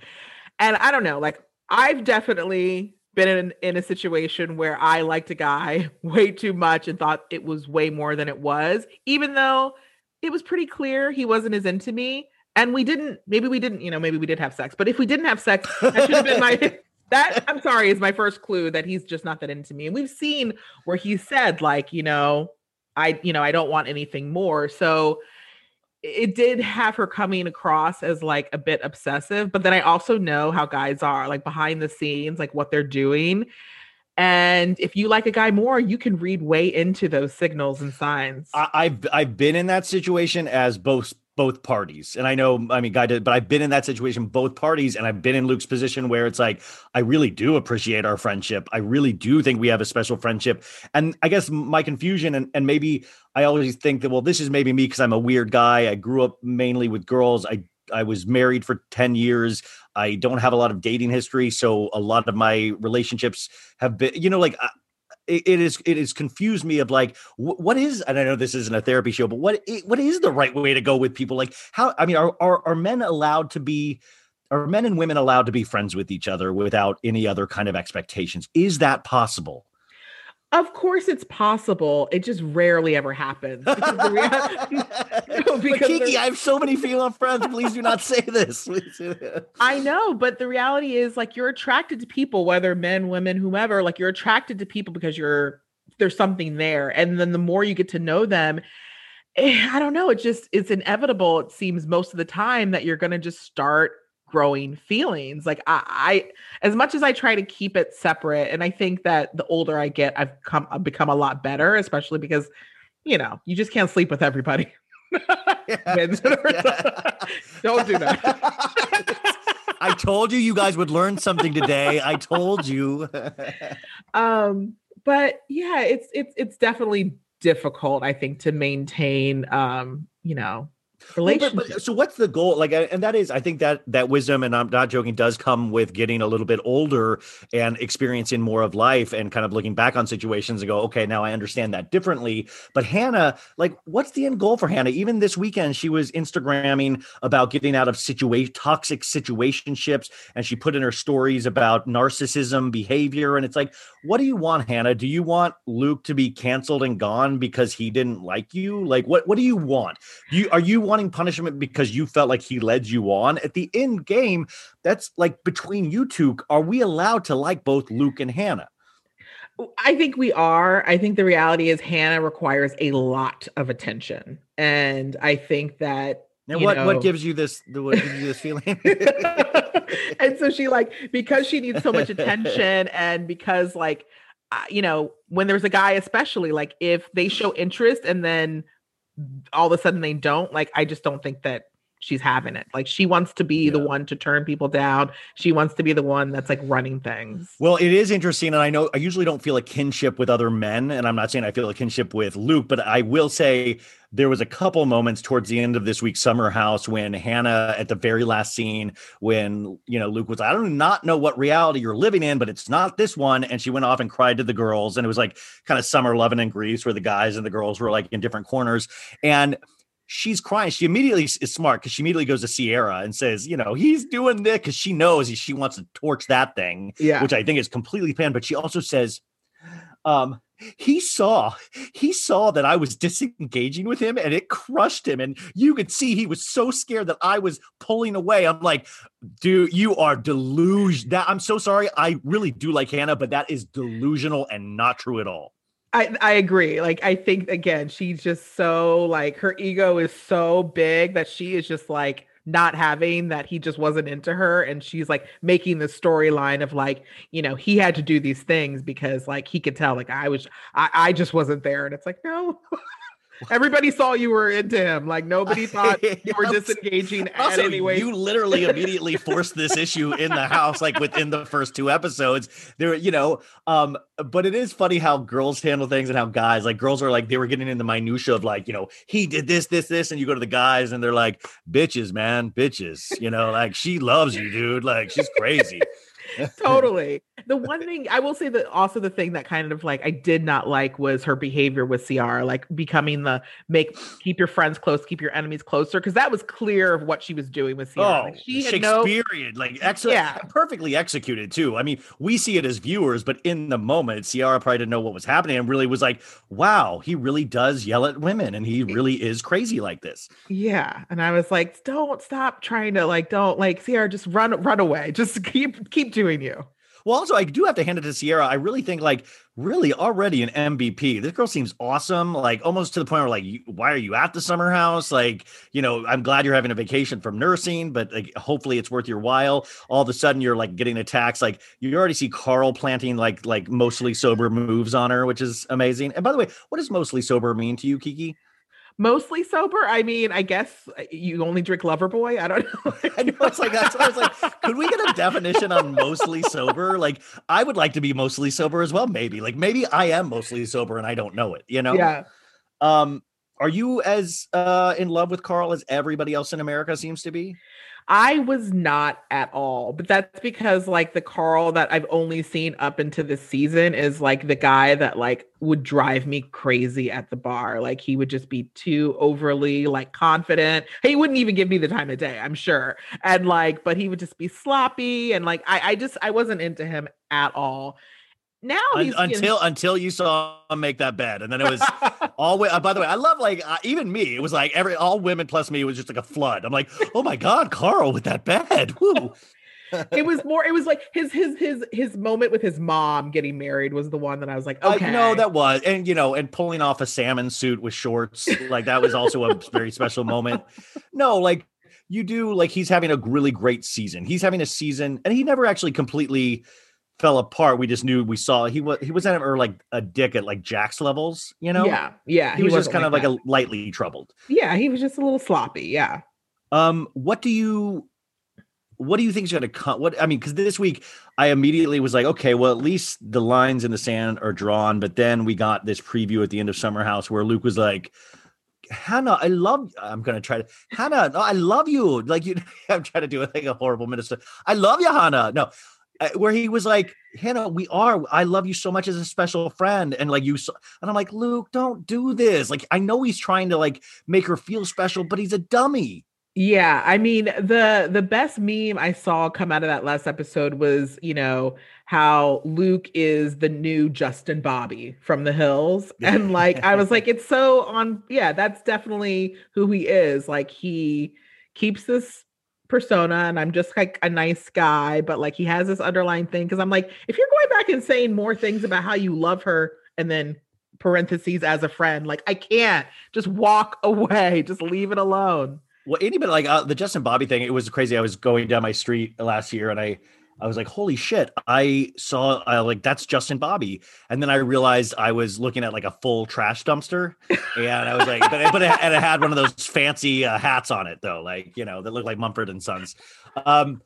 B: and I don't know, like I've definitely been in, in a situation where I liked a guy way too much and thought it was way more than it was, even though it was pretty clear he wasn't as into me. And we didn't, maybe we didn't, you know, maybe we did have sex, but if we didn't have sex, that should have been my, that I'm sorry, is my first clue that he's just not that into me. And we've seen where he said, like, you know, I, you know, I don't want anything more. So, it did have her coming across as like a bit obsessive, but then I also know how guys are like behind the scenes, like what they're doing. And if you like a guy more, you can read way into those signals and signs.
A: I, have I've been in that situation as both both parties. And I know, I mean, guy did, but I've been in that situation, both parties, and I've been in Luke's position where it's like, I really do appreciate our friendship. I really do think we have a special friendship. And I guess my confusion, and, and maybe I always think that, well, this is maybe me because I'm a weird guy. I grew up mainly with girls. I I was married for 10 years. I don't have a lot of dating history. So a lot of my relationships have been, you know, like it, it is it is confused me of like what is and I know this isn't a therapy show, but what what is the right way to go with people? Like how I mean, are are, are men allowed to be are men and women allowed to be friends with each other without any other kind of expectations? Is that possible?
B: Of course, it's possible. It just rarely ever happens. Because
A: rea- no, because Kiki, I have so many female friends. Please do not say this.
B: I know, but the reality is, like, you're attracted to people, whether men, women, whomever. Like, you're attracted to people because you're there's something there, and then the more you get to know them, eh, I don't know. It just it's inevitable. It seems most of the time that you're going to just start growing feelings. Like I, I, as much as I try to keep it separate, and I think that the older I get, I've come I've become a lot better, especially because, you know, you just can't sleep with everybody. Don't do that.
A: I told you you guys would learn something today. I told you.
B: um, but yeah, it's it's it's definitely difficult, I think, to maintain um, you know, relationship. Well, but,
A: but, so what's the goal? Like, and that is, I think that that wisdom, and I'm not joking, does come with getting a little bit older and experiencing more of life, and kind of looking back on situations and go, okay, now I understand that differently. But Hannah, like, what's the end goal for Hannah? Even this weekend, she was Instagramming about getting out of situation toxic situationships, and she put in her stories about narcissism behavior, and it's like, what do you want, Hannah? Do you want Luke to be canceled and gone because he didn't like you? Like, what what do you want? You are you wanting punishment because you felt like he led you on at the end game that's like between you two are we allowed to like both luke and hannah
B: I think we are. I think the reality is Hannah requires a lot of attention. And I think that
A: and what, know, what gives you this the what gives you this feeling?
B: and so she like because she needs so much attention and because like uh, you know when there's a guy especially like if they show interest and then all of a sudden they don't like i just don't think that she's having it. Like she wants to be yeah. the one to turn people down. She wants to be the one that's like running things.
A: Well it is interesting and i know i usually don't feel a kinship with other men and i'm not saying i feel a kinship with luke but i will say there was a couple moments towards the end of this week's summer house when Hannah at the very last scene when you know Luke was I don't not know what reality you're living in but it's not this one and she went off and cried to the girls and it was like kind of summer loving and Grease where the guys and the girls were like in different corners and she's crying. She immediately is smart because she immediately goes to Ciara and says, you know, he's doing this because she knows she wants to torch that thing,
B: yeah.
A: which I think is completely planned. But she also says, Um, he saw he saw that I was disengaging with him and it crushed him. And you could see he was so scared that I was pulling away. I'm like dude you are delusional that I'm so sorry. I really do like Hannah but that is delusional and not true at all.
B: I, I agree. Like I think again, she's just so like her ego is so big that she is just like not having that he just wasn't into her and she's like making the storyline of like you know he had to do these things because like he could tell like i was i, I just wasn't there and it's like no Everybody saw you were into him. Like nobody thought you were disengaging also, anyway.
A: You literally immediately forced this issue in the house, like within the first two episodes. There, you know, um, but it is funny how girls handle things and how guys, like girls are like they were getting in the minutia of like, you know, he did this, this, this, and you go to the guys and they're like, bitches, man, bitches. You know, like she loves you, dude. Like she's crazy.
B: totally. The one thing I will say that also the thing that kind of like I did not like was her behavior with Ciara, like becoming the make keep your friends close, keep your enemies closer, because that was clear of what she was doing with Ciara.
A: Oh, like she Shakespearean, no, like excellent, yeah. perfectly executed too. I mean, we see it as viewers, but in the moment, Ciara probably didn't know what was happening and really was like, "Wow, he really does yell at women, and he really is crazy like this."
B: Yeah, and I was like, "Don't stop trying to like, don't like Ciara, just run, run away, just keep keep doing you."
A: Well, also, I do have to hand it to Ciara. I really think, like, really already an MVP. This girl seems awesome, like, almost to the point where, like, why are you at the summer house? Like, you know, I'm glad you're having a vacation from nursing, but like, hopefully it's worth your while. All of a sudden, you're like getting attacks. Like, you already see Carl planting like, like mostly sober moves on her, which is amazing. And by the way, what does mostly sober mean to you, Kiki?
B: Mostly sober. I mean, I guess uh, you only drink Loverboy. I don't know.
A: I know it's like that's. I was like, could we get a definition on mostly sober? Like, I would like to be mostly sober as well. Maybe, like, maybe I am mostly sober and I don't know it. You know?
B: Yeah.
A: Um, are you as uh in love with Carl as everybody else in America seems to be?
B: I was not at all, but that's because like the Carl that I've only seen up into this season is like the guy that like would drive me crazy at the bar. Like he would just be too overly like confident. He wouldn't even give me the time of day, I'm sure. And like, but he would just be sloppy and like I, I just I wasn't into him at all now
A: Un- until until you saw him make that bed and then it was all uh, by the way i love like uh, even me it was like every all women plus me was just like a flood. I'm like oh my god carl with that bed Woo.
B: it was more it was like his his his his moment with his mom getting married was the one that i was like okay
A: uh, no that was and you know and pulling off a salmon suit with shorts like that was also a very special moment. No like you do like he's having a really great season. He's having a season and he never actually completely fell apart. We just knew we saw he was he was at or like a dick at like Jax's levels, you know?
B: Yeah, yeah.
A: He, he was just kind like of like a lightly troubled.
B: Yeah, he was just a little sloppy. Yeah.
A: Um, what do you what do you think is going to come? What I mean, because this week I immediately was like, okay, well, at least the lines in the sand are drawn. But then we got this preview at the end of Summer House where Luke was like, Hannah, I love. I'm gonna try to Hannah. No, I love you. Like you, I'm trying to do it like a horrible minister. I love you, Hannah. No, Uh, where he was like, Hannah, we are. I love you so much as a special friend, and like you. So, and I'm like, Luke, don't do this. Like, I know he's trying to like make her feel special, but he's a dummy.
B: Yeah, I mean the the best meme I saw come out of that last episode was, you know, how Luke is the new Justin Bobby from the Hills. And like I was like it's so on yeah, that's definitely who he is. Like he keeps this persona and I'm just like a nice guy, but like he has this underlying thing. Cause I'm like, if you're going back and saying more things about how you love her and then parentheses as a friend, like I can't just walk away, just leave it alone.
A: Well, anybody like uh, the Justin Bobby thing, it was crazy. I was going down my street last year and I I was like, holy shit. I saw uh, like that's Justin Bobby. And then I realized I was looking at like a full trash dumpster. And I was like, but, but it, and it had one of those fancy uh, hats on it though, like, you know, that looked like Mumford and Sons. Um,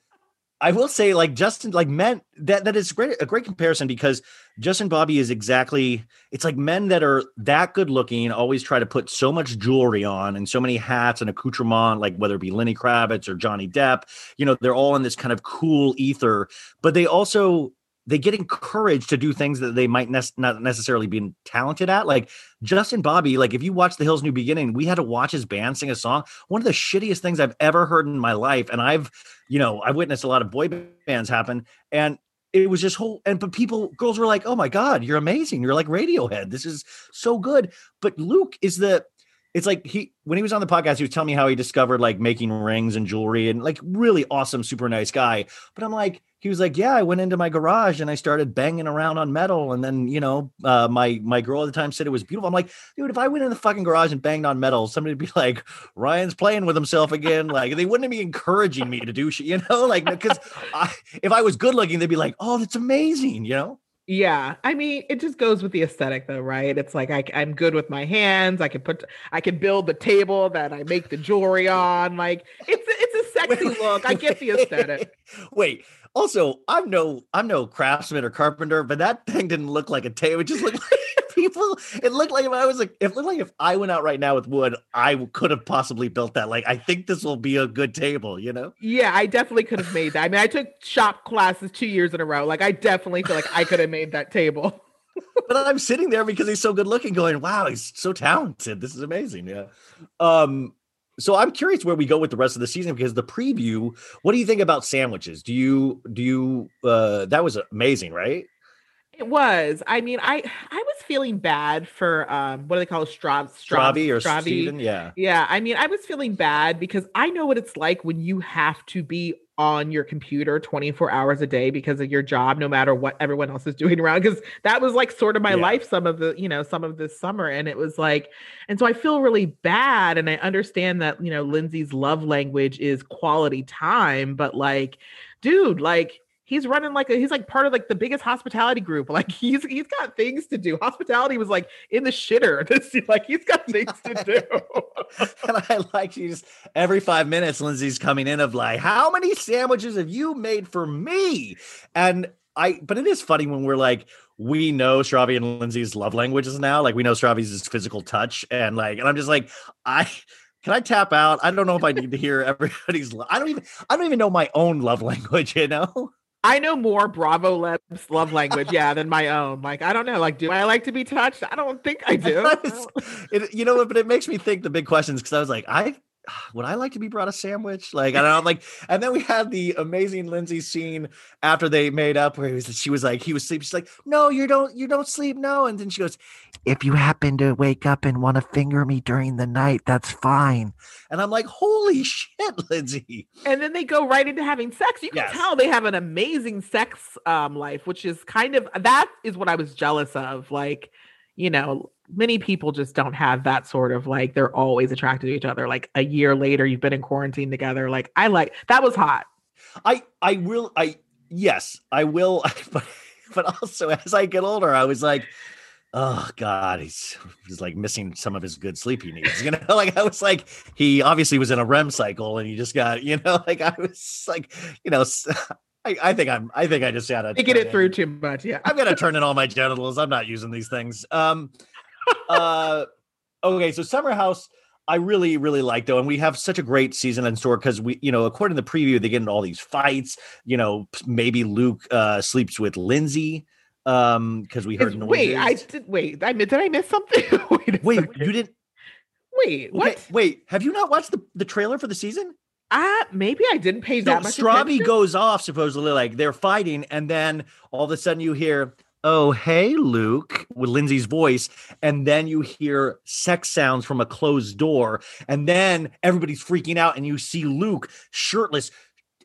A: I will say, like Justin, like men that that is great a great comparison because Justin Bobby is exactly it's like men that are that good looking always try to put so much jewelry on and so many hats and accoutrement, like whether it be Lenny Kravitz or Johnny Depp, you know, they're all in this kind of cool ether, but they also they get encouraged to do things that they might ne- not necessarily be talented at. Like Justin Bobby, like if you watch The Hills New Beginning, we had to watch his band sing a song. One of the shittiest things I've ever heard in my life. And I've, you know, I've witnessed a lot of boy bands happen. And it was just whole and but people girls were like, "Oh my god, you're amazing. You're like Radiohead. This is so good." But Luke is the it's like he when he was on the podcast, he was telling me how he discovered like making rings and jewelry and like really awesome, super nice guy. But I'm like, he was like, yeah, I went into my garage and I started banging around on metal, and then you know, uh, my my girl at the time said it was beautiful. I'm like, dude, if I went in the fucking garage and banged on metal, somebody'd be like, Ryan's playing with himself again. Like they wouldn't be encouraging me to do shit, you know, like because if I was good looking, they'd be like, oh, that's amazing, you know.
B: Yeah, I mean, it just goes with the aesthetic, though, right? It's like I, I'm good with my hands. I can put, I can build the table that I make the jewelry on. Like it's, it's a sexy wait, look. I get the aesthetic.
A: Wait, also, I'm no, I'm no craftsman or carpenter, but that thing didn't look like a table. It just looked like people. It looked like if I was like, it looked like if I went out right now with wood, I could have possibly built that. Like, I think this will be a good table. You know?
B: Yeah, I definitely could have made that. I mean, I took shop classes two years in a row. Like, I definitely feel like I could have made that table.
A: but I'm sitting there because he's so good looking, going, "Wow, he's so talented. This is amazing." Yeah. Um, so I'm curious where we go with the rest of the season because the preview. What do you think about sandwiches? Do you do you? Uh, that was amazing, right?
B: It was. I mean, I I was feeling bad for um what do they call it? Strav,
A: Strav Stravi or Stravi. Steven? Yeah.
B: Yeah. I mean, I was feeling bad because I know what it's like when you have to be on your computer 24 hours a day because of your job, no matter what everyone else is doing around. Because that was like sort of my yeah. life some of the, you know, some of this summer. And it was like, and so I feel really bad. And I understand that, you know, Lindsay's love language is quality time, but like, dude, like he's running like a, he's like part of like the biggest hospitality group. Like he's he's got things to do. Hospitality was like in the shitter. This like he's got things to do.
A: and I like she's every five minutes, Lindsay's coming in of like, how many sandwiches have you made for me? And I but it is funny when we're like, we know Stravi and Lindsay's love languages now. Like we know Stravi's physical touch, and like, and I'm just like, I can I tap out? I don't know if I need to hear everybody's. I don't even. I don't even know my own love language. You know.
B: I know more Bravo Leb's love language, yeah, than my own. Like, I don't know. Like, do I like to be touched? I don't think I do.
A: it, you know, but it makes me think the big questions because I was like, I would I like to be brought a sandwich? Like, I don't like, and then we had the amazing Lindsay scene after they made up where was, she was like, he was sleeping. She's like, no, you don't, you don't sleep. No. And then she goes, if you happen to wake up and want to finger me during the night, that's fine. And I'm like, holy shit, Lindsay.
B: And then they go right into having sex. You can yes. tell they have an amazing sex um, life, which is kind of, that is what I was jealous of. Like, you know, many people just don't have that sort of like they're always attracted to each other. Like a year later, you've been in quarantine together. Like I like that was hot.
A: I I will I yes I will, but but also as I get older, I was like. Oh God, he's he's like missing some of his good sleep he needs. You know, like I was like, he obviously was in a REM cycle and he just got, you know, like I was like, you know, I, I, think I'm. I think I just gotta
B: get it through too much. Yeah,
A: I'm gonna turn in all my genitals. I'm not using these things. Um, uh, okay, so Summer House, I really, really like though, and we have such a great season in store because we, you know, according to the preview, they get into all these fights. You know, maybe Luke uh, sleeps with Lindsay um because we heard noises.
B: Wait, I did. Wait, I did I miss something?
A: wait, wait you didn't.
B: Wait, what? Okay,
A: wait, have you not watched the, the trailer for the season?
B: Uh, maybe I didn't pay that much
A: Stravi
B: attention.
A: goes off supposedly like they're fighting, and then all of a sudden you hear oh, hey, Luke, with Lindsay's voice. And then you hear sex sounds from a closed door. And then everybody's freaking out, and you see Luke shirtless,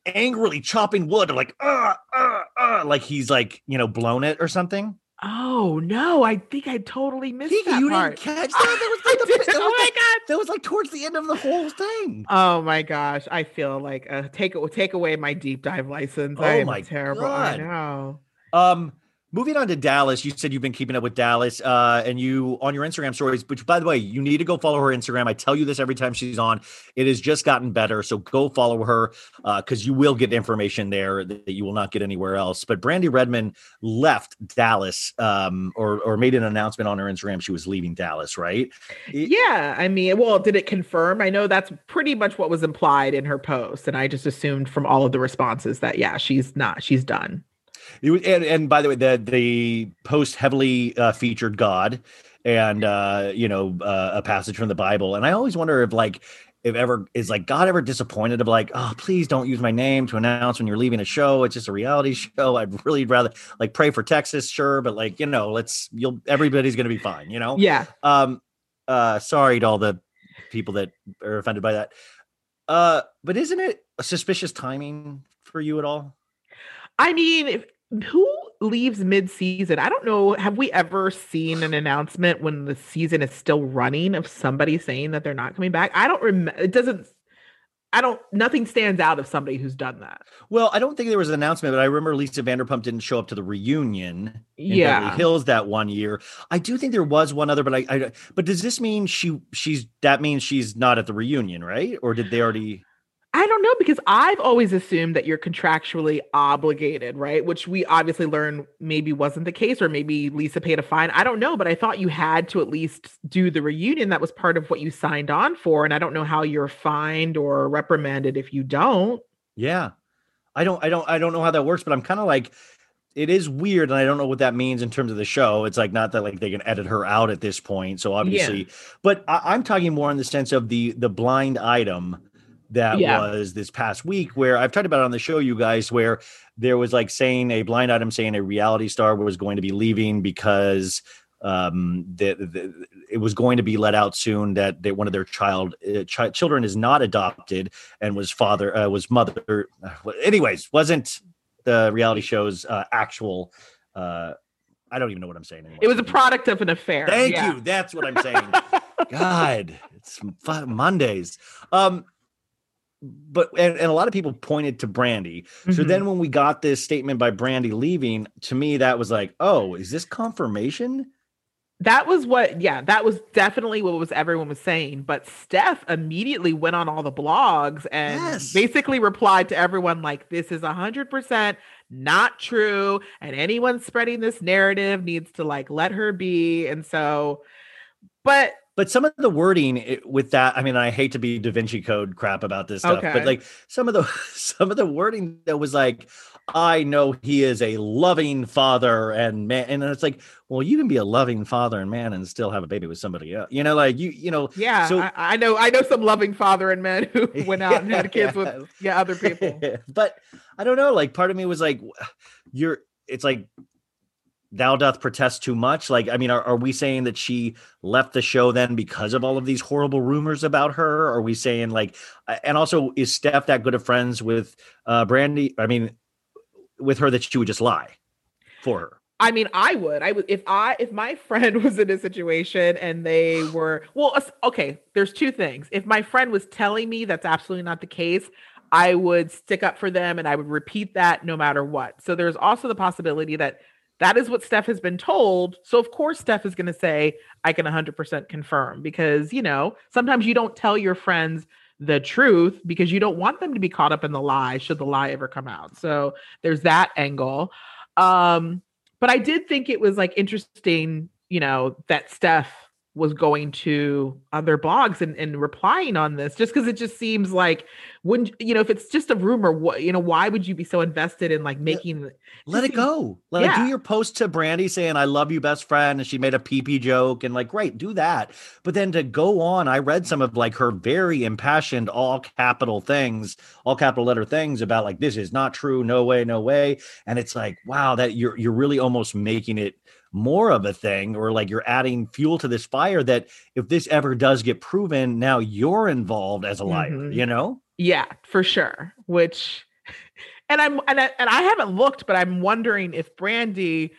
A: angrily chopping wood, like, uh, uh, uh, like he's like, you know, blown it or something.
B: Oh no! I think I totally missed Kiki, that
A: you
B: part.
A: didn't catch that. That was like the, that oh my god! That was like towards the end of the whole thing.
B: Oh my gosh! I feel like uh, take take away my deep dive license. Oh I my terrible. God. I know.
A: Um, Moving on to Dallas, you said you've been keeping up with Dallas, uh, and you on your Instagram stories. Which, by the way, you need to go follow her Instagram. I tell you this every time she's on. It has just gotten better, so go follow her because uh, you will get information there that you will not get anywhere else. But Brandi Redmond left Dallas, um, or or made an announcement on her Instagram she was leaving Dallas, right?
B: Yeah, I mean, well, did it confirm? I know that's pretty much what was implied in her post, and I just assumed from all of the responses that yeah, she's not, she's done.
A: It was, and, and by the way, the the post heavily uh, featured God. and uh, you know uh, a passage from the Bible. And I always wonder if like if ever is like God ever disappointed of like, oh, please don't use my name to announce when you're leaving a show. It's just a reality show. I'd really rather like pray for Texas, sure, but like you know, let's you'll everybody's gonna be fine, you know.
B: Yeah.
A: Um. Uh. Sorry to all the people that are offended by that. Uh. But isn't it a suspicious timing for you at all?
B: I mean, who leaves mid-season? I don't know. Have we ever seen an announcement when the season is still running of somebody saying that they're not coming back? I don't remember. It doesn't. I don't. Nothing stands out of somebody who's done that.
A: Well, I don't think there was an announcement, but I remember Lisa Vanderpump didn't show up to the reunion in
B: Yeah.
A: Beverly Hills that one year. I do think there was one other, but I, I. But does this mean she she's that means she's not at the reunion, right? Or did they already?
B: I don't know because I've always assumed that you're contractually obligated, right? Which we obviously learned maybe wasn't the case, or maybe Lisa paid a fine. I don't know, but I thought you had to at least do the reunion. That was part of what you signed on for. And I don't know how you're fined or reprimanded if you don't.
A: Yeah, I don't. I don't. I don't know how that works, but I'm kind of like. It is weird, and I don't know what that means in terms of the show. It's like not that like they can edit her out at this point, so obviously. But I, I'm talking more in the sense of the the blind item that
B: Yeah.
A: was this past week, where I've talked about it on the show, you guys, where there was like saying a blind item saying a reality star was going to be leaving because um the, the it was going to be let out soon that they, one of their child uh, chi- children is not adopted and was father uh, was mother uh, anyways wasn't the reality show's uh, actual uh i don't even know what i'm saying anymore
B: It was a product of an affair.
A: thank
B: Yeah.
A: you that's what i'm saying god it's mondays um but and, and a lot of people pointed to brandi so
B: Mhm.
A: then when we got this statement by brandi leaving to me that was like oh is this confirmation
B: that was what yeah that was definitely what was everyone was saying but steph immediately went on all the blogs and
A: Yes.
B: basically replied to everyone like this is 100% not true and anyone spreading this narrative needs to like let her be and so but
A: but some of the wording eh, with that i mean i hate to be da vinci code crap about this stuff
B: Okay.
A: but like some of the some of the wording that was like i know he is a loving father and man and it's like well you can be a loving father and man and still have a baby with somebody else you know like you you know
B: yeah
A: So-
B: I, I know i know some loving father and men who went out and had kids with yeah other people
A: but I don't know. Like, part of me was like, you're. It's like thou doth protest too much. Like, I mean, are, are we saying that she left the show then because of all of these horrible rumors about her? Are we saying like, and also is Steph that good of friends with uh Brandi? I mean, with her that she would just lie for her.
B: I mean, I would. I would if I if my friend was in a situation and they were well, okay. There's two things. If my friend was telling me that's absolutely not the case, I would stick up for them and I would repeat that no matter what. So there's also the possibility that that is what Steph has been told. So of course Steph is going to say I can 100% confirm because, you know, sometimes you don't tell your friends the truth because you don't want them to be caught up in the lie should the lie ever come out. So there's that angle. Um but I did think it was like interesting, you know, that Steph was going to other blogs and, and replying on this just because it just seems like wouldn't you know if it's just a rumor what you know why would you be so invested in like making
A: Let it go. Let it do your post to Brandi saying, I love you, best friend. And she made a pee pee joke and like, great, do that. But then to go on, I read some of like her very impassioned, all capital things, all capital letter things about like, this is not true. No way, no way. And it's like, wow, that you're you're really almost making it more of a thing, or like you're adding fuel to this fire that if this ever does get proven, now you're involved as a liar,
B: Mhm.
A: you know?
B: Yeah, for sure. Which, and I'm and I, and I haven't looked, but I'm wondering if Brandi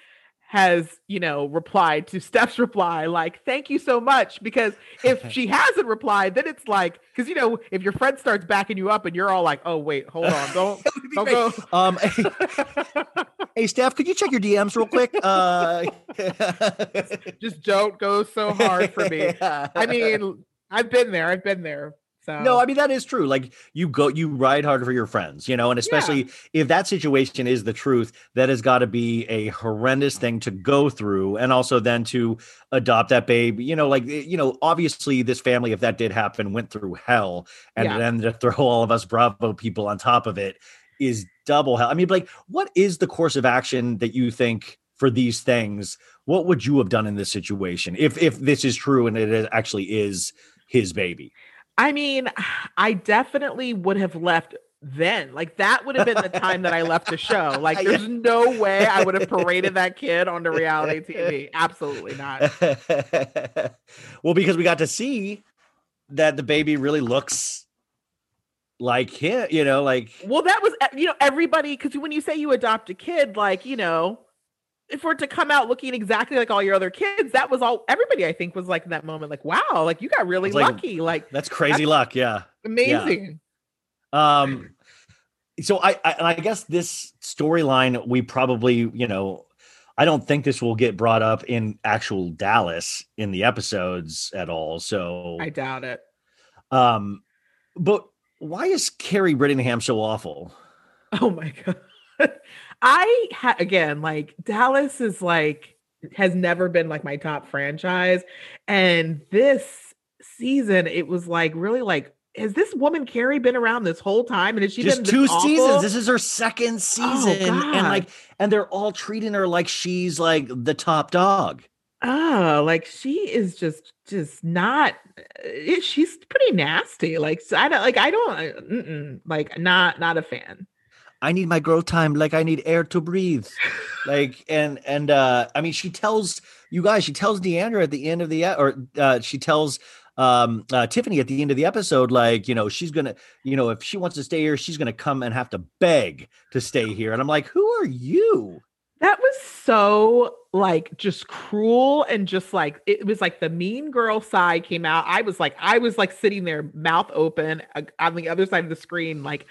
B: has you know replied to Steph's reply like thank you so much because if she hasn't replied then it's like because you know if your friend starts backing you up and you're all like oh wait hold on don't
A: That would be
B: don't go
A: Um, hey, Steph, could you check your DMs real quick? Uh,
B: just don't go so hard for me. I mean I've been there I've been there so
A: no, I mean that is true. Like you go, you ride hard for your friends, you know, and especially if that situation is the truth, that has got to be a horrendous thing to go through, and also then to adopt that babe. You know, like you know, obviously this family, if that did happen, went through hell, and
B: Yeah.
A: then to throw all of us Bravo people on top of it is double hell. I mean, like, what is the course of action that you think? for these things, what would you have done in this situation if if this is true and it actually is his baby?
B: I mean, I definitely would have left then. Like that would have been the time that I left the show. Like there's no way I would have paraded that kid onto reality TV. Absolutely not.
A: well, because we got to see that the baby really looks like him, you know, like
B: well, that was eh, you know, everybody because when you say you adopt a kid, like, you know, for it to come out looking exactly like all your other kids, that was all everybody I think was like in that moment, like, wow, like you got really like, lucky. Like
A: that's crazy that's luck, yeah.
B: Amazing.
A: Yeah. Um so I, I I guess this storyline we probably, you know, I don't think this will get brought up in actual Dallas in the episodes at all. So
B: I doubt it.
A: Um but why is Kary Brittingham so awful?
B: Oh my god. I ha- again like Dallas is like has never been like my top franchise and this season it was like really like has this woman Kary been around this whole time? And has she
A: just
B: been
A: two
B: awful?
A: seasons? This is her second oh, season,
B: oh,
A: and like, and they're all treating her like she's like the top dog.
B: Oh, like she is just just not. Eh, she's pretty nasty. Like I don't like I don't like not not a fan.
A: I need my growth time like I need air to breathe. like and and uh I mean she tells you guys she tells D'Andra at the end of the or uh she tells um uh, Tiffany at the end of the episode like you know she's gonna you know if she wants to stay here she's gonna come and have to beg to stay here. And I'm like who are you?
B: That was so like just cruel and just like it was like the mean girl side came out. I was like I was like sitting there mouth open uh, on the other side of the screen like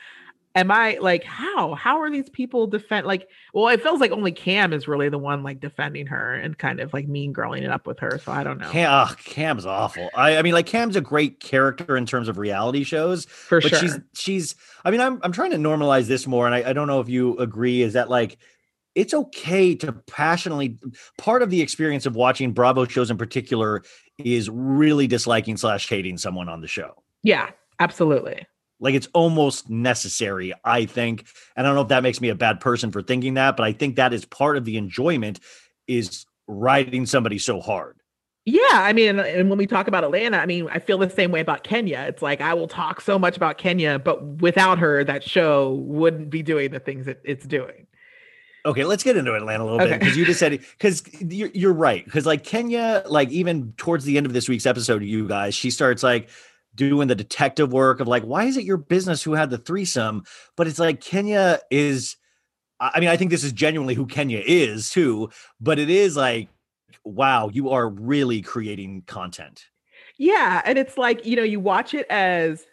B: am I like how? How are these people defend like well it feels like only Cam is really the one like defending her and kind of like mean girling it up with her so I don't know.
A: Cam oh, Cam's awful. I I mean like Cam's a great character in terms of reality shows
B: for but sure.
A: she's she's I mean I'm I'm trying to normalize this more and I, I don't know if you agree is that like it's okay to passionately part of the experience of watching Bravo shows in particular is really disliking slash hating someone on the show.
B: Yeah absolutely
A: like it's almost necessary, I think. And I don't know if that makes me a bad person for thinking that, but I think that is part of the enjoyment is riding somebody so hard.
B: Yeah, I mean, and when we talk about Atlanta, I mean, I feel the same way about Kenya. It's like I will talk so much about Kenya, but without her, that show wouldn't be doing the things that it's doing.
A: Okay, let's get into Atlanta a little okay. bit because you just said because you're, you're right because like Kenya, like even towards the end of this week's episode, you guys, she starts like doing the detective work of like, why is it your business who had the threesome? But it's like Kenya is, I mean, I think this is genuinely who Kenya is too, but it is like, wow, you are really creating content.
B: Yeah. And it's like, you know, you watch it as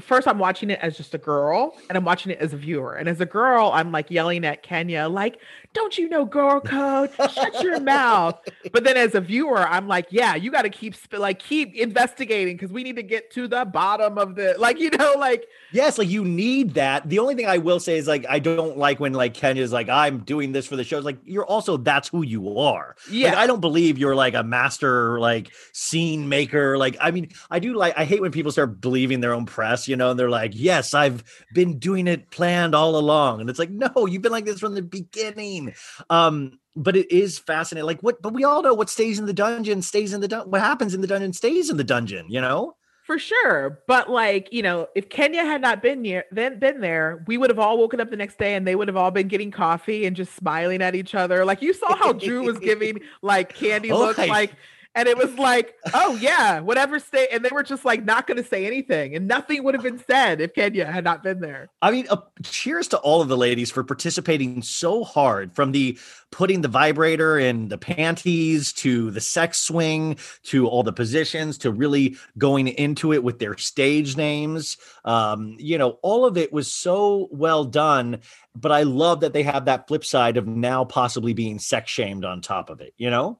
B: first I'm watching it as just a girl and I'm watching it as a viewer. And as a girl, I'm like yelling at Kenya, like, don't you know girl code? Shut your mouth. But then as a viewer, I'm like, yeah, you got to keep like keep investigating because we need to get to the bottom of the like, you know, like
A: yes, like you need that. The only thing I will say is like I don't like when like Kenya's like, I'm doing this for the shows. Like you're also that's who you are.
B: Yeah.
A: Like, I don't believe you're like a master like scene maker. Like, I mean, I do like I hate when people start believing their own press, you know, and they're like, Yes, I've been doing it planned all along. And it's like, no, you've been like this from the beginning. Um, but it is fascinating. Like what, but we all know what stays in the dungeon stays in the dungeon. What happens in the dungeon stays in the dungeon, you know?
B: For sure. But like, you know, if Kenya had not been here, then been there, we would have all woken up the next day and they would have all been getting coffee and just smiling at each other. Like you saw how Drew was giving like candy oh, looks like and it was like, oh yeah, whatever state, and they were just like not going to say anything, and nothing would have been said if Kenya had not been there.
A: I mean, uh, cheers to all of the ladies for participating so hard, from the putting the vibrator in the panties to the sex swing to all the positions to really going into it with their stage names. Um, you know, all of it was so well done. But I love that they have that flip side of now possibly being sex shamed on top of it. You know.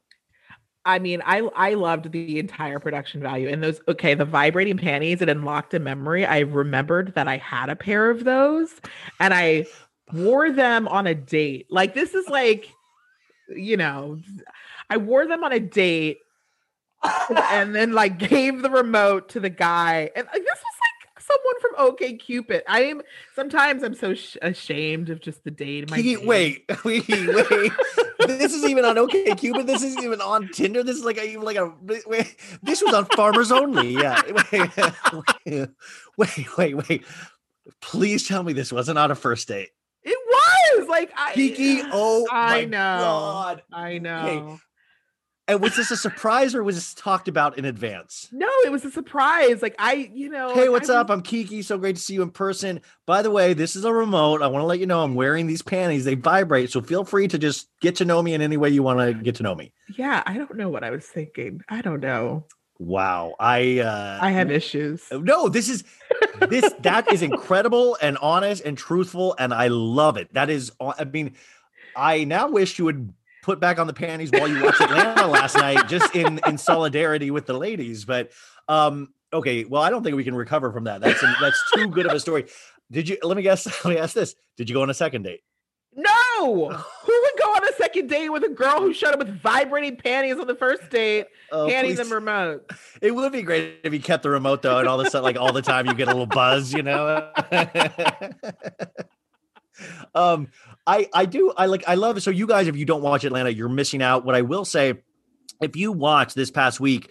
B: I mean, I I loved the entire production value and those. Okay, the vibrating panties it unlocked a memory. I remembered that I had a pair of those, and I wore them on a date. Like this is like, you know, I wore them on a date, and then like gave the remote to the guy, and like this was someone from OK Cupid. I am sometimes I'm so sh- ashamed of just the date. My
A: Kiki, wait, wait, wait. this is even on OK Cupid. This isn't even on Tinder. This is like a even like a wait, this was on Farmers Only. Yeah. Wait, wait, wait, wait. Please tell me this wasn't on a first date.
B: It was like I
A: Kiki. Oh
B: I know.
A: God.
B: I know.
A: Okay. And was this a surprise or was this talked about in advance?
B: No, it was a surprise. Like I, you know.
A: Hey, what's
B: I
A: up? I'm Kiki. So great to see you in person. By the way, this is a remote. I want to let you know I'm wearing these panties. They vibrate, so feel free to just get to know me in any way you want to get to know me.
B: Yeah, I don't know what I was thinking. I don't know.
A: Wow, I uh
B: I have issues.
A: no. This is this that is incredible and honest and truthful, and I love it. That is, I mean, I now wish you would put back on the panties while you watched Atlanta last night, just in in solidarity with the ladies. But um, okay, well, I don't think we can recover from that. That's that's too good of a story. Did you? Let me guess. Let me ask this: Did you go on a second date?
B: No, who would go on a second date with a girl who showed up with vibrating panties on the first date,
A: Oh,
B: handing
A: please.
B: them remote?
A: It would be great if you kept the remote though, and all of a sudden, like all the time, you get a little buzz, you know. um, I I do I like I love it. So you guys, if you don't watch Atlanta, you're missing out. What I will say, if you watch this past week,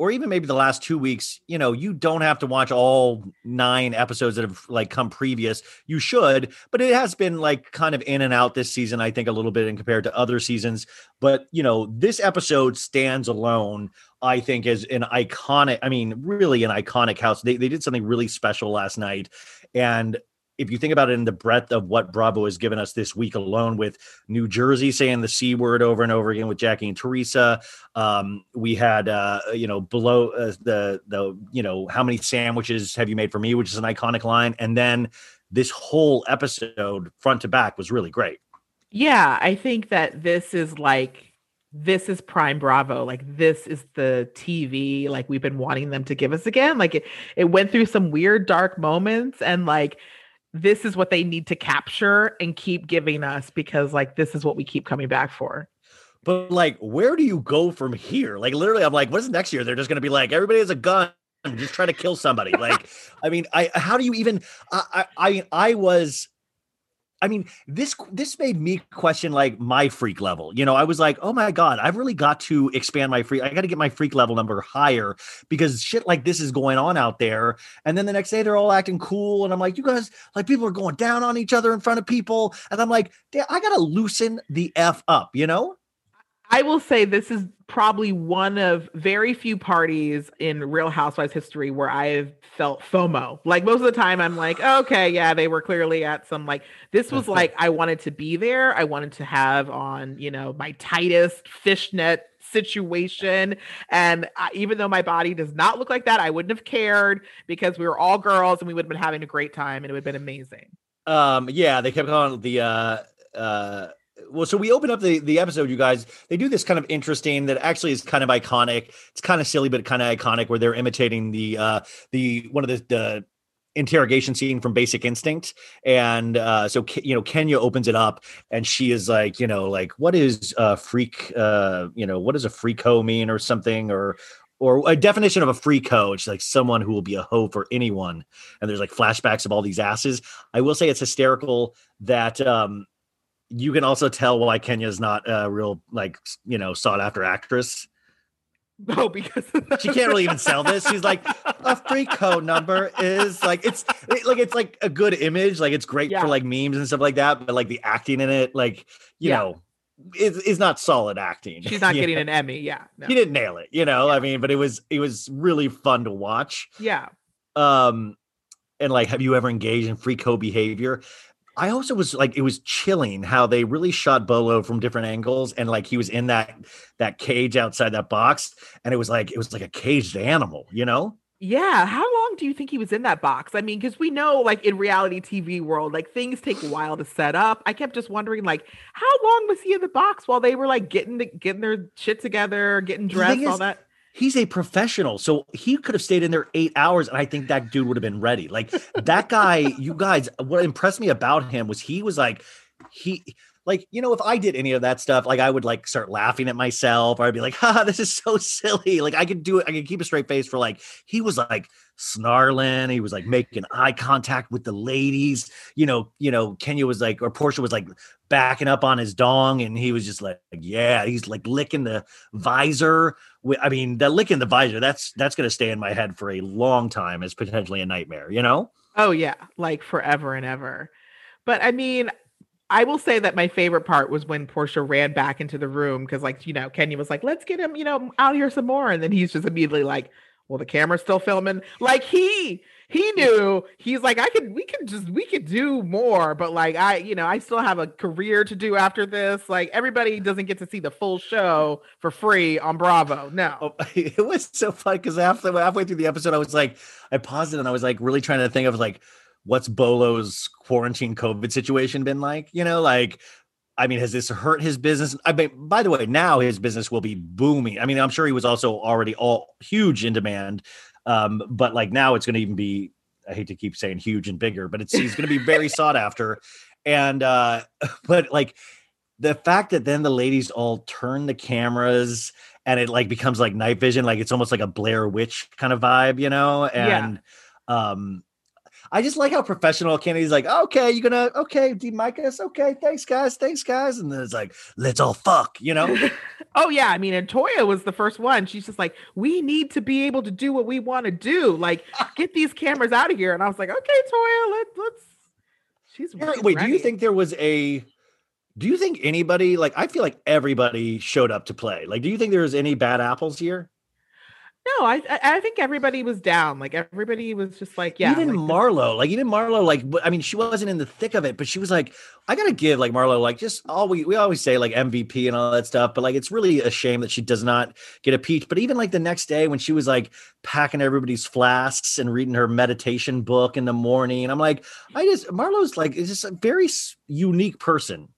A: or even maybe the last two weeks, you know, you don't have to watch all nine episodes that have like come previous. You should, but it has been like kind of in and out this season, I think, a little bit in compared to other seasons. But you know, this episode stands alone, I think, as an iconic, I mean, really an iconic house. They they did something really special last night. And if you think about it in the breadth of what Bravo has given us this week alone, with New Jersey saying the C word over and over again with Jackie and Teresa, um, we had uh, you know below uh, the the you know how many sandwiches have you made for me, which is an iconic line, and then this whole episode front to back was really great.
B: Yeah, I think that this is like this is prime bravo. Like this is the tv like we've been wanting them to give us again. Like it, it went through some weird dark moments and like this is what they need to capture and keep giving us because like this is what we keep coming back for
A: But like, where do you go from here? Like, literally, I'm like, what is next year? They're just going to be like, everybody has a gun, just try to kill somebody. like, I mean, I how do you even? I I I, I was. I mean, this this made me question like my freak level. You know, I was like, oh my god, I've really got to expand my freak. I got to get my freak level number higher because shit like this is going on out there. And then the next day they're all acting cool, and I'm like, you guys, like people are going down on each other in front of people, and I'm like, "Damn, I gotta loosen the f up. You know?
B: I will say this is probably one of very few parties in Real Housewives history where I've felt FOMO. Like most of the time, I'm like, okay, yeah, they were clearly at some like this was like I wanted to be there. I wanted to have on, you know, my tightest fishnet situation. And I, even though my body does not look like that, I wouldn't have cared because we were all girls and we would have been having a great time and it would have been amazing.
A: Um, yeah, they kept calling the uh uh well, so we open up the the episode, you guys. They do this kind of interesting that actually is kind of iconic. It's kind of silly, but kind of iconic, where they're imitating the uh the one of the the interrogation scene from Basic Instinct, and uh so you know Kenya opens it up, and she is like, you know, like what is a freak? Uh, you know, what does a freako mean, or something, or or a definition of a freako. It's like someone who will be a hoe for anyone. And there's like flashbacks of all these asses. I will say it's hysterical that um you can also tell why Kenya's not a real like you know sought after actress.
B: Oh, because
A: She can't really even sell this. She's like a free code number is like it's it, like it's like a good image, like it's great
B: Yeah.
A: for like memes and stuff like that. But like the acting in it, like you
B: Yeah.
A: know, is is not solid acting.
B: she's not getting
A: know?
B: an Emmy. Yeah. No.
A: He didn't nail it, you know. I mean, but it was it was really fun to watch
B: Yeah.
A: um and like have you ever engaged in free co-behavior i also was like it was chilling how they really shot bolo from different angles and like he was in that that cage outside that box and it was like it was like a caged animal you know
B: Yeah. How long do you think he was in that box? I mean, because we know, like in reality TV world, like things take a while to set up. I kept just wondering, like, how long was he in the box while they were like getting the, getting their shit together, getting dressed, all
A: is-
B: that?
A: He's a professional so he could have stayed in there eight hours and i think that dude would have been ready. Like that guy you guys what impressed me about him was he was like he like you know if i did any of that stuff like i would like start laughing at myself or i'd be like ha this is so silly. Like i could do it i could keep a straight face for like he was like snarling he was like making eye contact with the ladies you know you know kenya was like or Porsha was like backing up on his dong and he was just like yeah he's like licking the visor i mean that licking the visor that's that's going to stay in my head for a long time as potentially a nightmare you know?
B: Oh yeah like forever and ever. But i mean I will say that my favorite part was when Porsha ran back into the room because, like, you know, Kenya was like, let's get him, you know, out here some more. And then he's just immediately like, well, the camera's still filming. Like, he, he knew he's like, I could, we could just, we could do more, but like, I, you know, I still have a career to do after this. Like, everybody doesn't get to see the full show for free on Bravo. No. Oh,
A: it was so fun because after halfway through the episode, I was like, I paused it and I was like, really trying to think of like, what's Bolo's quarantine COVID situation been like? You know, like, I mean, has this hurt his business? I mean, by the way, now his business will be booming. I mean, I'm sure he was also already all huge in demand. Um, but like now it's going to even be, I hate to keep saying huge and bigger, but it's, he's going to be very sought after. And, uh, but like the fact that then the ladies all turn the cameras and it like becomes like night vision, like it's almost like a Blair Witch kind of vibe, you know? And, yeah. um, I just like how professional Kennedy's like, okay, you're gonna okay, Demicus, okay, thanks guys, thanks guys, and then it's like, let's all fuck, you know.
B: oh yeah, I mean, and Toya was the first one. She's just like, we need to be able to do what we want to do, like get these cameras out of here. And I was like, okay, Toya, let, let's. She's, she's
A: wait. Ready. Do you think there was a? Do you think anybody like? I feel like everybody showed up to play. Like, do you think there was any bad apples here?
B: No, I I think everybody was down. Like everybody was just like, yeah.
A: Even
B: like
A: Marlo, like even Marlo, like I mean, she wasn't in the thick of it, but she was like, I gotta give like Marlo, like just all we we always say like MVP and all that stuff, but like it's really a shame that she does not get a peach. But even like the next day when she was like packing everybody's flasks and reading her meditation book in the morning, I'm like, I just Marlo's like is just a very unique person.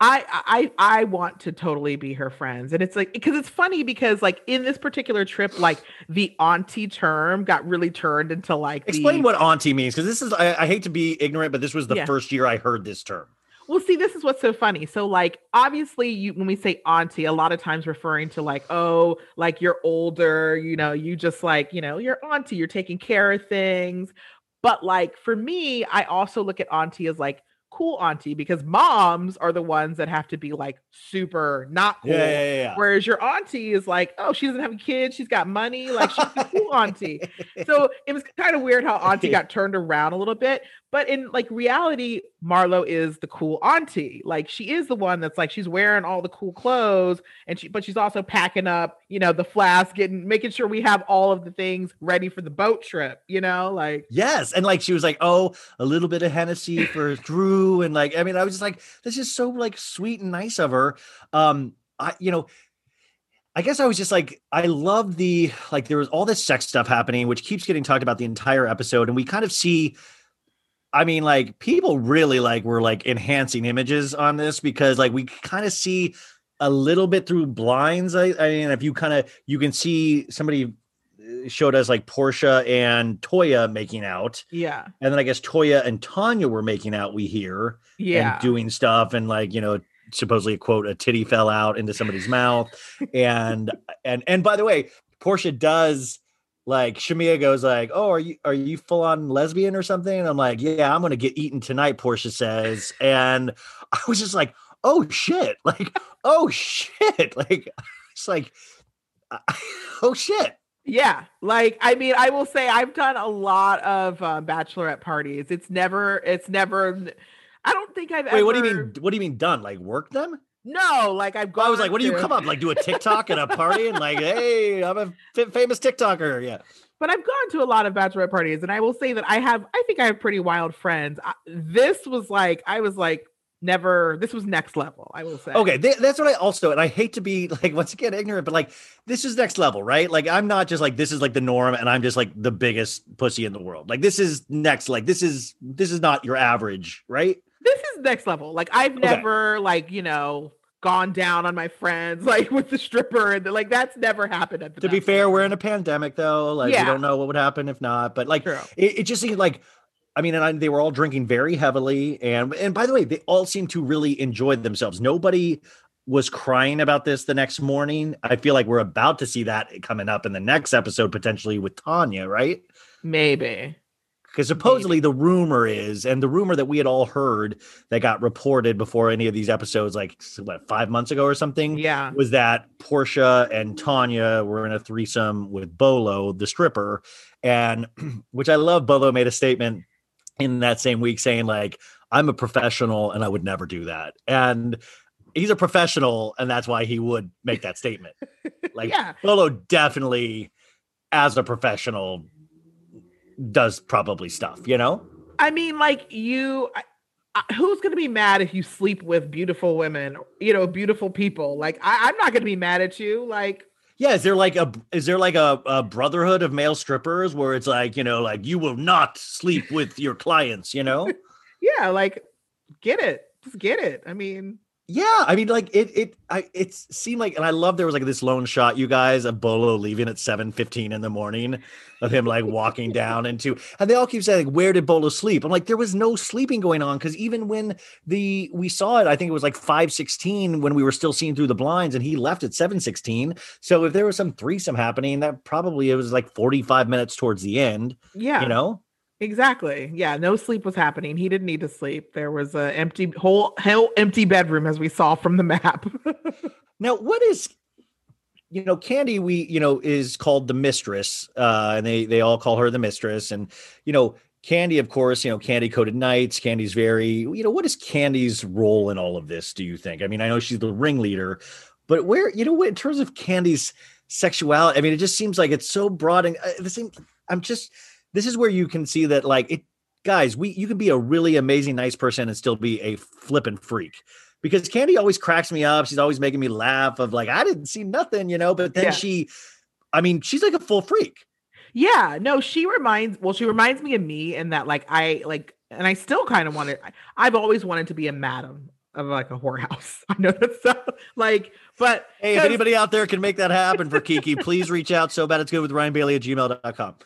B: I I I want to totally be her friends. And it's like because it's funny because like in this particular trip, like the auntie term got really turned into like
A: explain
B: the,
A: what auntie means because this is I, I, hate to be ignorant, but this was the yeah. first year I heard this term.
B: Well, see, this is what's so funny. So, like, obviously, you when we say auntie, a lot of times referring to like, oh, like you're older, you know, you just like, you know, you're auntie, you're taking care of things. But like for me, I also look at auntie as like cool auntie because moms are the ones that have to be like super not cool.
A: Yeah, yeah, yeah.
B: Whereas your auntie is like, oh, she doesn't have a kid, she's got money, like she's a cool auntie. So it was kind of weird how auntie got turned around a little bit. But in like reality, Marlo is the cool auntie. Like she is the one that's like she's wearing all the cool clothes and she but she's also packing up, you know, the flask, getting making sure we have all of the things ready for the boat trip, you know, like
A: Yes. And like she was like, Oh, a little bit of Hennessy for Drew. And like, I mean, I was just like, this is so like sweet and nice of her. Um, I you know, I guess I was just like, I love the like there was all this sex stuff happening, which keeps getting talked about the entire episode, and we kind of see I mean, like people really like were like enhancing images on this because like we kind of see a little bit through blinds. I, I mean, if you kind of you can see somebody uh, showed us like Porsha and Toya making out.
B: Yeah.
A: And then I guess Toya and Tanya were making out, we hear.
B: Yeah.
A: And doing stuff and like, you know, supposedly quote, a titty fell out into somebody's mouth. And and and by the way, Porsha does like Shamea goes like, "Oh, are you are you full on lesbian or something?" And I'm like, "Yeah, I'm gonna get eaten tonight." Porsha says, and I was just like, "Oh shit!" Like, "Oh shit!" Like, it's like, "Oh shit!"
B: Yeah, like I mean, I will say I've done a lot of um, bachelorette parties. It's never, it's never. I don't think I've.
A: Wait,
B: ever...
A: what do you mean? What do you mean done? Like work them?
B: No, like I've gone.
A: I was like, what do you come up like do a TikTok at a party and like, hey, I'm a f- famous TikToker. Yeah.
B: But I've gone to a lot of bachelorette parties, and I will say that I have. I think I have pretty wild friends. I, this was like, I was like, never. This was next level. I will say.
A: Okay, th- that's what I also, and I hate to be like once again ignorant, but like this is next level, right? Like I'm not just like this is like the norm, and I'm just like the biggest pussy in the world. Like this is next. Like this is this is not your average, right?
B: This is next level. Like I've okay. never like, you know, gone down on my friends like with the stripper and the, like that's never happened at the
A: To be fair, we're in a pandemic though. Like yeah. we don't know what would happen if not, but like it, it, just seemed like I mean, and I, they were all drinking very heavily, and and by the way, they all seemed to really enjoy themselves. Nobody was crying about this the next morning. I feel like we're about to see that coming up in the next episode, potentially with Tanya, right?
B: Maybe.
A: Because supposedly Maybe. the rumor is, and the rumor that we had all heard that got reported before any of these episodes, like what five months ago or something,
B: yeah,
A: was that Porsha and Tanya were in a threesome with Bolo, the stripper, and which I love. Bolo made a statement in that same week saying like, "I'm a professional and I would never do that," and he's a professional, and that's why he would make that statement. Like, yeah. Bolo definitely, as a professional, does probably stuff, you know?
B: I mean, like you, who's going to be mad if you sleep with beautiful women, you know, beautiful people? Like, I, am not going to be mad at you. Like,
A: yeah, is there like a is there like a, a brotherhood of male strippers where it's like you know like you will not sleep with your clients, you know?
B: yeah, like get it, just get it. I mean,
A: yeah, I mean, like it, it, I, it seemed like, and I love there was like this lone shot, you guys, of Bolo leaving at seven fifteen in the morning, of him like walking down into, and they all keep saying, like, "Where did Bolo sleep?" I'm like, there was no sleeping going on because even when the we saw it, I think it was like five sixteen when we were still seeing through the blinds, and he left at seven sixteen. So if there was some threesome happening, that probably it was like forty five minutes towards the end.
B: Yeah,
A: you know.
B: Exactly. Yeah, no sleep was happening. He didn't need to sleep. There was a empty whole whole empty bedroom as we saw from the map.
A: now, what is you know, Kandi we, you know, is called the mistress. Uh and they they all call her the mistress and you know, Kandi of course, you know, Kandi Koated Nights. Kandi's very, you know, what is Kandi's role in all of this, do you think? I mean, I know she's the ringleader, but where, you know, in terms of Kandi's sexuality, I mean, it just seems like it's so broad and uh, the same. I'm just, this is where you can see that like it guys we you can be a really amazing nice person and still be a flippin' freak. Because Kandi always cracks me up. She's always making me laugh of like i didn't see nothing you know? But then yeah. she i mean she's like a full freak.
B: Yeah. No she reminds well she reminds me of me and that like i like and i still kind of wanted i've always wanted to be a madam of like a whorehouse. I know that's so, like but
A: hey if anybody out there can make that happen for kiki please reach out. So bad it's good with ryan bailey at gmail.com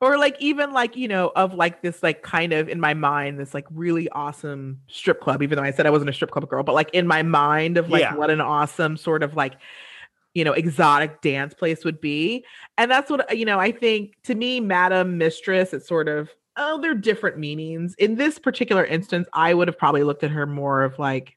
B: or like even like you know of like this like kind of in my mind this like really awesome strip club even though i said i wasn't a strip club girl but like in my mind of like yeah. what an awesome sort of like you know exotic dance place would be and that's what you know i think to me madam mistress it's sort of oh they're different meanings in this particular instance i would have probably looked at her more of like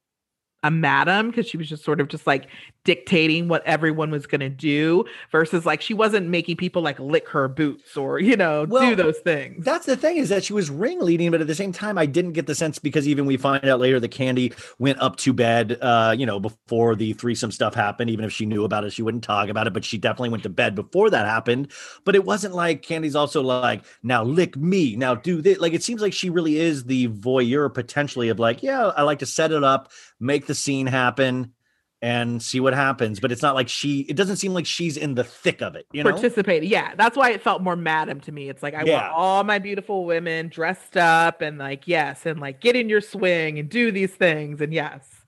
B: a madam because she was just sort of just like dictating what everyone was going to do versus like she wasn't making people like lick her boots or you know well, do those things.
A: that's the thing is that she was ringleading but at the same time i didn't get the sense because even we find out later that Kandi went up to bed uh you know before the threesome stuff happened even if she knew about it she wouldn't talk about it but she definitely went to bed before that happened. But it wasn't like Kandi's also like now lick me now do this like it seems like she really is the voyeur potentially of like yeah i like to set it up make the scene happen and see what happens. But it's not like she, it doesn't seem like she's in the thick of it, you know?
B: Participating. Yeah. That's why it felt more madam to me. It's like, I yeah. want all my beautiful women dressed up and like, yes, and like get in your swing and do these things. And yes.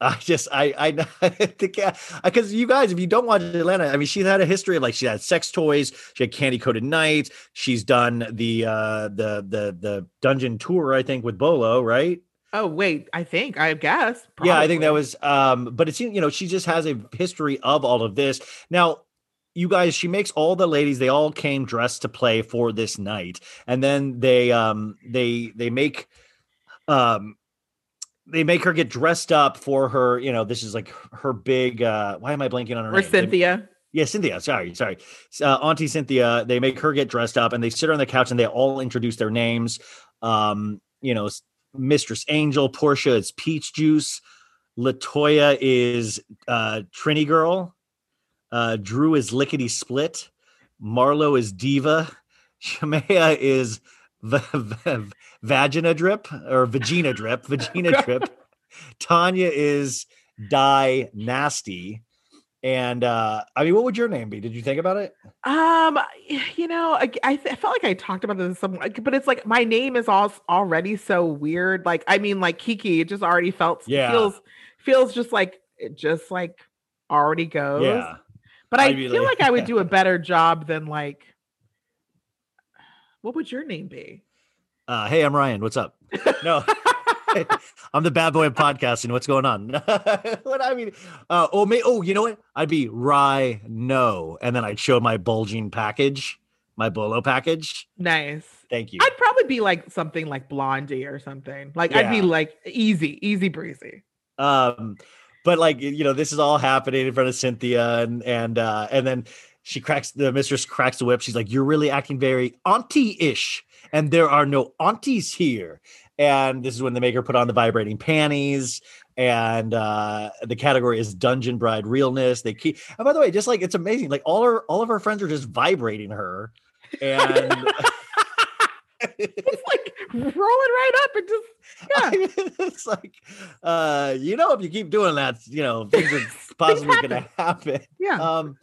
A: I just I I think because you guys, if you don't watch Atlanta, I mean, she's had a history of like she had sex toys, she had Kandi Koated Nights, she's done the uh the the the dungeon tour, I think, with Bolo, right?
B: Oh wait, I think I guess.
A: Probably. Yeah, I think that was. Um, but it seems you know she just has a history of all of this. Now, you guys, she makes all the ladies. They all came dressed to play for this night, and then they um they they make um they make her get dressed up for her. You know, this is like her big. uh Why am I blanking on her
B: or
A: name?
B: Cynthia. They,
A: yeah, Cynthia. Sorry, sorry. Uh, Auntie Cynthia. They make her get dressed up, and they sit her on the couch, and they all introduce their names. Um, you know, Mistress Angel. Porsha is Peach Juice. Latoya is uh, Trini Girl. Uh, Drew is Lickety Split. Marlo is Diva. Shamea is v- v- Vagina Drip or Vagina Drip. Vagina Drip. Tanya is Die Nasty. And uh, I mean, what would your name be? Did you think about it?
B: Um, you know, I, I, I felt like I talked about this some, but it's like my name is all already so weird. Like, I mean, like Kiki, it just already felt yeah. feels feels just like it just like already goes. Yeah. But I, I feel like I would do a better job than like. What would your name be?
A: Uh, hey, I'm Ryan. What's up? No. I'm the bad boy of podcasting. What's going on? what I mean, uh, oh, may, oh, you know what? I'd be Rye no, and then I'd show my bulging package, my bolo package.
B: Nice.
A: Thank you.
B: I'd probably be like something like Blondie or something. Like I'd be like easy, easy breezy.
A: Um, but like you know, this is all happening in front of Cynthia, and and uh, and then she cracks the mistress cracks the whip. She's like, "You're really acting very auntie-ish, and there are no aunties here." And this is when the maker put on the vibrating panties, and uh, the category is dungeon bride realness. They keep, and by the way, just like it's amazing, like all her all of her friends are just vibrating her, and.
B: It's like rolling right up and just yeah.
A: I mean, it's like, uh, you know, if you keep doing that, you know, things are possibly going to happen.
B: Yeah.
A: Um,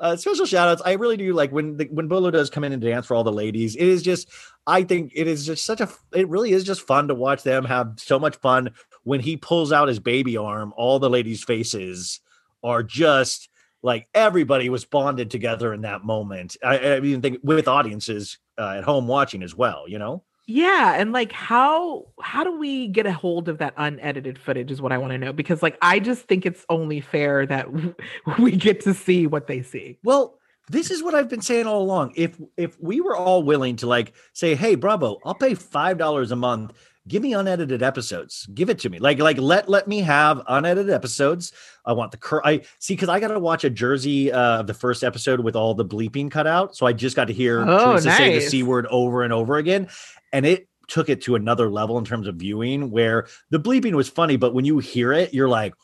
A: uh, special shout outs. I really do like when the, when Bolo does come in and dance for all the ladies. It is just, I think it is just such a, it really is just fun to watch them have so much fun. When he pulls out his baby arm, all the ladies' faces are just like everybody was bonded together in that moment. I, I even think with audiences uh, at home watching as well, you know?
B: Yeah, and like how how do we get a hold of that unedited footage is what I want to know because like I just think it's only fair that we get to see what they see.
A: Well, this is what I've been saying all along. If if we were all willing to like say, "Hey, Bravo, I'll pay five dollars a month. Give me unedited episodes. Give it to me. Like like let let me have unedited episodes. I want the cur. I see because I got to watch a Jersey uh, of the first episode with all the bleeping cut out. So I just got to hear
B: Oh,
A: Teresa say the c word over and over again, and it took it to another level in terms of viewing where the bleeping was funny, but when you hear it, you're like.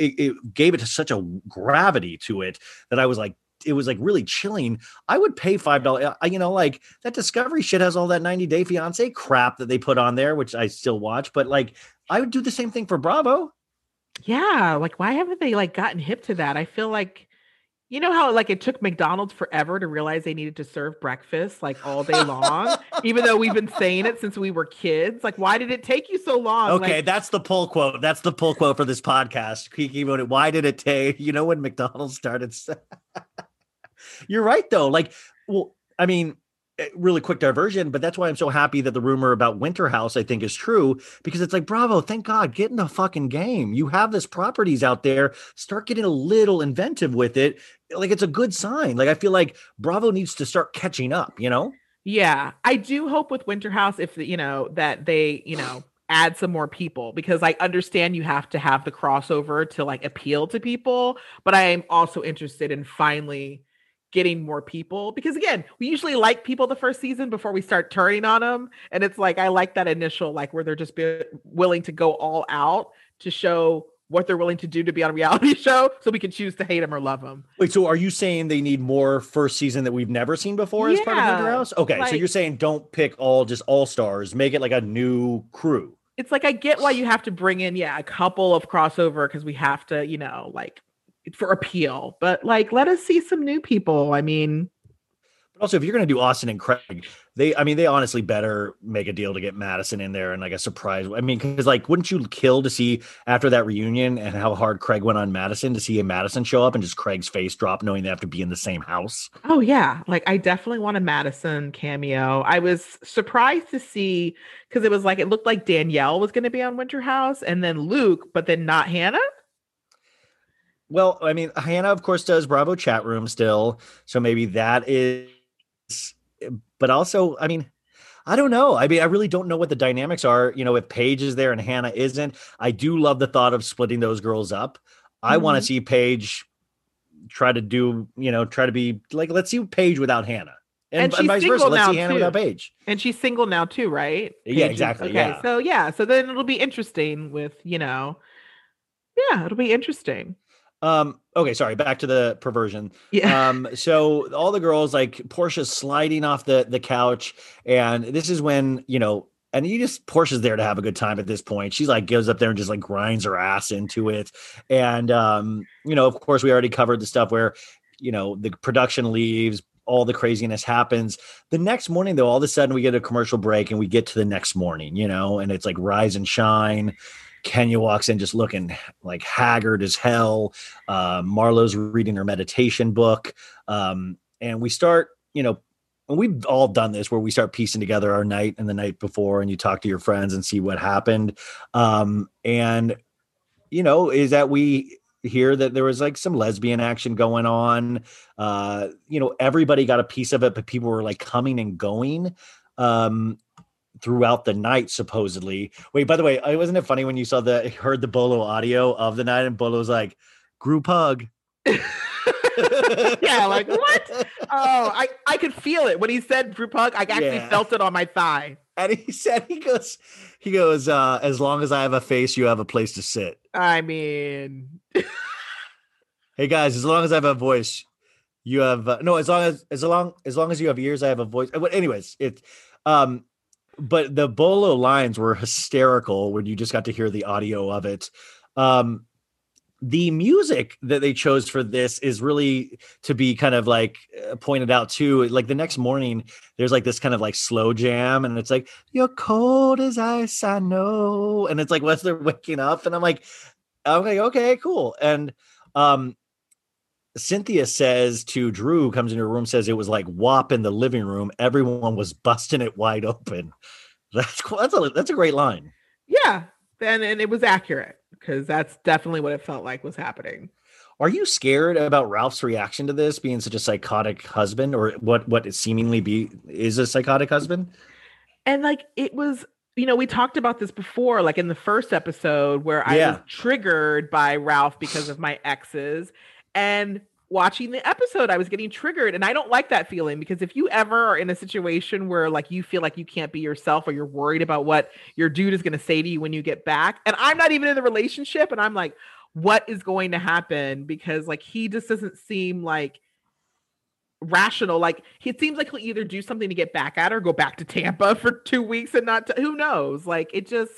A: It, it gave it such a gravity to it that I was like, it was like really chilling. I would pay five dollars. You know, like that Discovery shit has all that 90 Day Fiance crap that they put on there, which I still watch. But like, I would do the same thing for Bravo.
B: Yeah, like why haven't they like gotten hip to that? I feel like you know how like it took McDonald's forever to realize they needed to serve breakfast like all day long, even though we've been saying it since we were kids. Like, why did it take you so long?
A: Okay,
B: Like,
A: that's the pull quote. That's the pull quote for this podcast. Kiki wrote it. Why did it take? You know when McDonald's started? You're right though. Like, well, I mean, Eh, really quick diversion, but that's why I'm so happy that the rumor about Winter House I think is true because it's like, bravo, thank God, get in the fucking game. You have this properties out there. Start getting a little inventive with it. Like it's a good sign. Like I feel like Bravo needs to start catching up. You know?
B: Yeah, I do hope with Winter House if you know that they, you know, add some more people because I understand you have to have the crossover to like appeal to people, but I am also interested in finally getting more people because again, we usually like people the first season before we start turning on them and it's like I like that initial like where they're just be willing to go all out to show what they're willing to do to be on a reality show so we can choose to hate them or love them.
A: Wait, so are you saying they need more first season that we've never seen before as part of Winter House? Okay, so you're saying don't pick all just all stars, make it like a new crew.
B: it's like I get why you have to bring in, yeah, a couple of crossover because we have to, you know, like for appeal. But like, let us see some new people. I mean,
A: But also, if you're going to do Austin and Craig, they, I mean, they honestly better make a deal to get Madison in there and like a surprise. I mean, because like, wouldn't you kill to see after that reunion and how hard Craig went on Madison to see a Madison show up and just Craig's face drop, knowing they have to be in the same house?
B: oh yeah, like I definitely want a Madison cameo. I was surprised to see because it was like it looked like Danielle was going to be on Winter House and then Luke, but then not Hannah.
A: Well, I mean, Hannah, of course, does Bravo chat room still. So maybe that is, but also, I mean, I don't know. I mean, I really don't know what the dynamics are. You know, if Paige is there and Hannah isn't, I do love the thought of splitting those girls up. I want to
B: mm-hmm.
A: see Paige try to do, you know, try to be like, let's see Paige without Hannah. And,
B: And
A: and
B: she's
A: vice versa.
B: single
A: Let's see
B: now,
A: Hannah without
B: too.
A: Paige.
B: And she's single now too, right?
A: Yeah,
B: Paige is-
A: exactly,
B: Okay,
A: yeah.
B: so yeah, so then it'll be interesting with you know, yeah, it'll be interesting.
A: Um, okay, sorry, back to the perversion.
B: Yeah.
A: um so all the girls like Porsha's sliding off the the couch and this is when you know and you just Porsha's there to have a good time at this point she's like goes up there and just like grinds her ass into it and um you know of course we already covered the stuff where you know the production leaves all the craziness happens the next morning though all of a sudden we get a commercial break and we get to the next morning you know and it's like rise and shine Kenya walks in just looking like haggard as hell. Uh, Marlo's reading her meditation book. Um, and we start, you know, and we've all done this where we start piecing together our night and the night before and you talk to your friends and see what happened um and you know is that we hear that there was like some lesbian action going on uh you know everybody got a piece of it but people were like coming and going um throughout the night supposedly wait by the way wasn't it funny when you saw the heard the bolo audio of the night and bolo's like group hug
B: yeah, like what? Oh, I I could feel it when he said group hug. I actually yeah. felt it on my thigh.
A: And he said he goes he goes uh as long as I have a face, you have a place to sit.
B: I mean,
A: hey guys, as long as I have a voice, you have uh, no. As long as as long as long as you have ears, I have a voice. But anyways, it um. But the Bolo lines were hysterical when you just got to hear the audio of it. Um, the music that they chose for this is really to be kind of like uh, pointed out too like the next morning there's like this kind of like slow jam and it's like you're cold as ice i know and it's like once they're waking up and i'm like i'm like okay cool and um cynthia says to drew comes into her room says it was like wop in the living room everyone was busting it wide open that's cool that's a that's a great line
B: yeah and and it was accurate because that's definitely what it felt like was happening.
A: Are you scared about Ralph's reaction to this being such a psychotic husband, or what what it seemingly be is a psychotic husband?
B: And like it was, you know, we talked about this before, like in the first episode where I was triggered by Ralph because of my exes. And watching the episode, I was getting triggered. And I don't like that feeling because if you ever are in a situation where like you feel like you can't be yourself or you're worried about what your dude is going to say to you when you get back, and I'm not even in the relationship, and I'm like, what is going to happen? Because like he just doesn't seem like rational. Like it seems like he'll either do something to get back at her, go back to Tampa for two weeks and not, to, who knows? Like it just,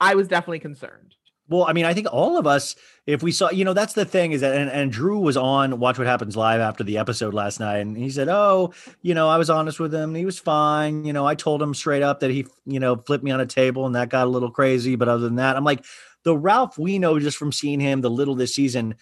B: I was definitely concerned.
A: Well, I mean, I think all of us, if we saw, you know, that's the thing is that, and, and Drew was on Watch What Happens Live after the episode last night, and he said, Oh, you know, I was honest with him. he was fine. You know, I told him straight up that he, you know, flipped me on a table and that got a little crazy. But other than that, I'm like, the Ralph we know just from seeing him the little this season,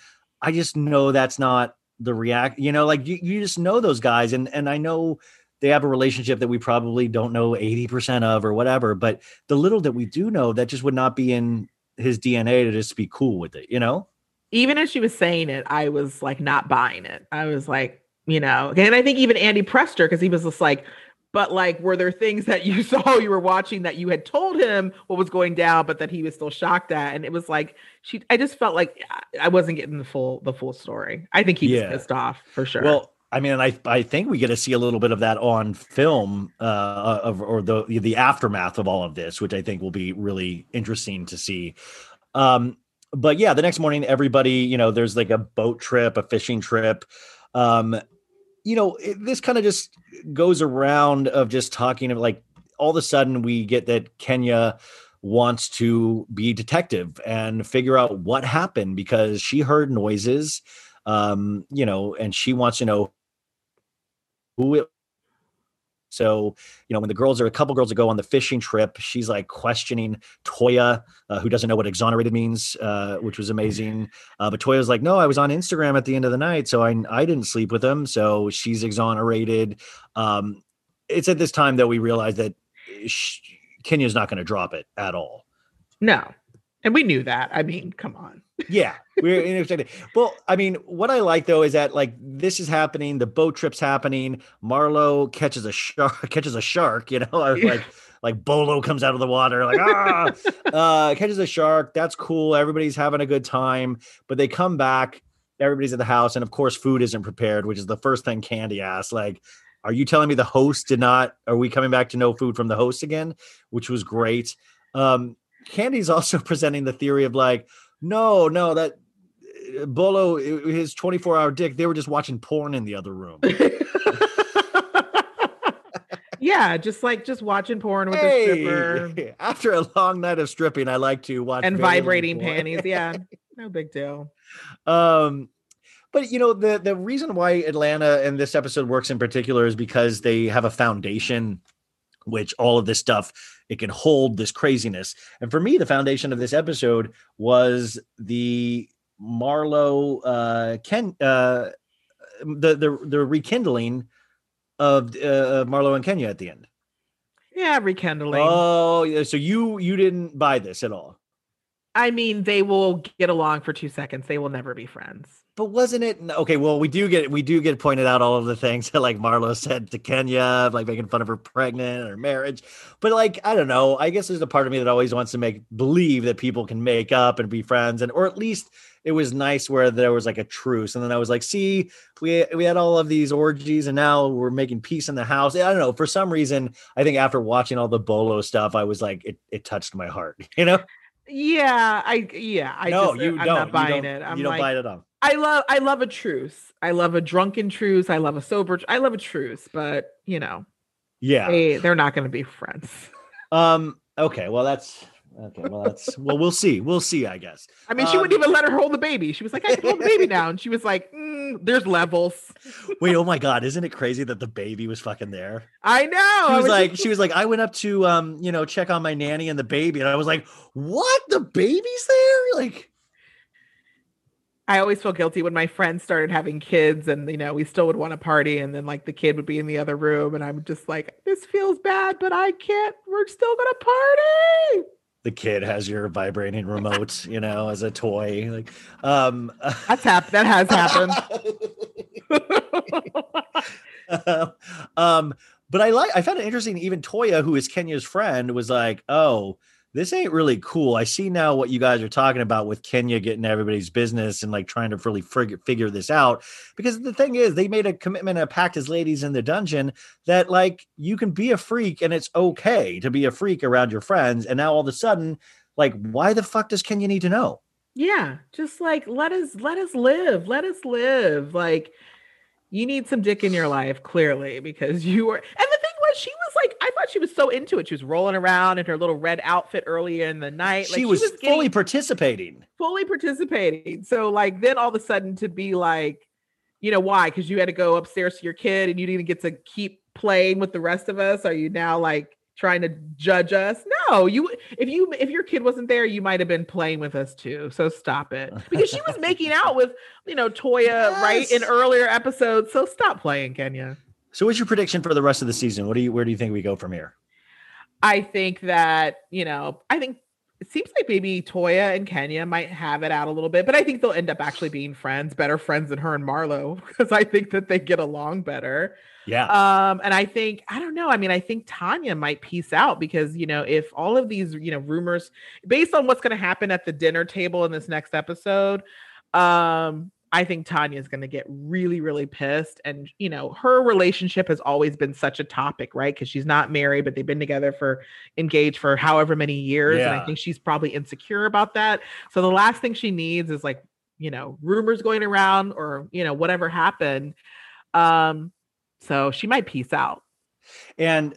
A: I just know that's not the react, you know, like you, you just know those guys. And, and I know, they have a relationship that we probably don't know 80% of or whatever but the little that we do know that just would not be in his DNA to just be cool with it, you know?
B: Even as she was saying it, I was like not buying it. I was like, you know, and I think even Andy pressed her because he was just like, but like, were there things that you saw you were watching that you had told him what was going down, but that he was still shocked at? And it was like she I just felt like I wasn't getting the full the full story. I think he was yeah. pissed off for sure.
A: Well, I mean, I I think we get to see a little bit of that on film, uh, of or the the aftermath of all of this, which I think will be really interesting to see. Um, but yeah, the next morning, everybody, you know, there's like a boat trip, a fishing trip. Um, you know, it, this kind of just goes around of just talking of like all of a sudden we get that Kenya wants to be detective and figure out what happened because she heard noises um you know and she wants to know who it so, you know, when the girls are a couple girls that go on the fishing trip, she's like questioning Toya, uh, who doesn't know what exonerated means, uh, which was amazing. Uh, but Toya's like, no, I was on Instagram at the end of the night, so I I didn't sleep with him, so she's exonerated. Um, it's at this time that we realize that Kenya's not going to drop it at all.
B: No, and we knew that. I mean, come on.
A: Yeah, we're excited. Well, I mean, what I like though is that like this is happening, the boat trip's happening. Marlo catches a shark, catches a shark. You know, like like Bolo comes out of the water, like ah, uh, catches a shark. That's cool. Everybody's having a good time, but they come back. Everybody's at the house, and of course, food isn't prepared, which is the first thing Kandi asks. Like, are you telling me the host did not? Are we coming back to no food from the host again? Which was great. Um, Kandi's also presenting the theory of like, no, no, that uh, Bolo, his 24 hour dick, they were just watching porn in the other room.
B: yeah, just like just watching porn with hey, a stripper.
A: After a long night of stripping, I like to watch
B: and vibrating panties. Yeah, no big deal.
A: Um, but you know the the reason why Atlanta and this episode works in particular is because they have a foundation which all of this stuff it can hold this craziness and for me the foundation of this episode was the marlo uh ken uh the the, the rekindling of uh, Marlo and Kenya at the end.
B: Yeah, rekindling.
A: Oh, yeah. So you you didn't buy this at all.
B: I mean, they will get along for two seconds. They will never be friends.
A: But wasn't it okay? Well, we do get we do get pointed out all of the things that like Marlo said to Kenya, like making fun of her pregnant and her marriage. But like, I don't know. I guess there's a part of me that always wants to make believe that people can make up and be friends, and or at least it was nice where there was like a truce. And then I was like, see, we we had all of these orgies, and now we're making peace in the house. I don't know. For some reason, I think after watching all the Bolo stuff, I was like, it it touched my heart. You know.
B: Yeah, I yeah, I
A: no,
B: just, uh,
A: you
B: I'm
A: don't.
B: not buying
A: you
B: it.
A: don't,
B: I'm
A: you don't
B: like,
A: buy it at all.
B: I love I love a truce. I love a drunken truce. I love a sober. Truce. I love a truce, but you know,
A: Yeah.
B: they they're not going to be friends.
A: Um. Okay. Well, that's okay. Well, that's well. We'll see. We'll see. I guess.
B: I mean, she
A: Um,
B: wouldn't even let her hold the baby. She was like, "I can hold the baby now," and she was like, mm, "There's levels."
A: Wait. Oh my God! Isn't it crazy that the baby was fucking there?
B: I know.
A: She
B: I
A: was like,
B: just-
A: she was like, I went up to um, you know, check on my nanny and the baby, and I was like, what? The baby's there? Like,
B: I always feel guilty when my friends started having kids, and you know, we still would want to party, and then like the kid would be in the other room, and I'm just like, "This feels bad, but I can't. We're still gonna party."
A: the kid has your vibrating remote, you know, as a toy. Like, um,
B: That's happened. That has happened.
A: um, but I like I found it interesting. Even Toya, who is Kenya's friend, was like, "Oh, this ain't really cool. I see now what you guys are talking about with Kenya getting everybody's business and like trying to really figure figure this out." Because the thing is, they made a commitment, a pact as ladies in the dungeon that like you can be a freak and it's okay to be a freak around your friends. And now all of a sudden, like, why the fuck does Kenya need to know?
B: Yeah, just like let us let us live. Let us live. Like you need some dick in your life, clearly, because you were and the was she was like, I thought she was so into it. She was rolling around in her little red outfit earlier in the night. Like
A: she, was
B: getting-
A: fully participating.
B: fully participating. So like then all of a sudden to be like, you know, why? Because you had to go upstairs to your kid and you didn't get to keep playing with the rest of us. Are you now like trying to judge us? No, you if you if your kid wasn't there, you might have been playing with us too. So stop it. Because she was making out with, you know, Toya right in earlier episodes. So stop playing, Kenya.
A: So, what's your prediction for the rest of the season? What do you? Where do you think we go from here?
B: I think that, you know, I think it seems like maybe Toya and Kenya might have it out a little bit, but I think they'll end up actually being friends, better friends than her and Marlo, because I think that they get along better.
A: Yeah.
B: Um, and I think, I don't know, I mean, I think Tanya might piece out because, you know, if all of these, you know, rumors based on what's going to happen at the dinner table in this next episode, um, I think Tanya's going to get really, really pissed. And, you know, her relationship has always been such a topic, right? Because she's not married, but they've been together for engaged for however many years. And I think she's probably insecure about that. So the last thing she needs is like, you know, rumors going around or, you know, whatever happened. Um, so she might peace out.
A: And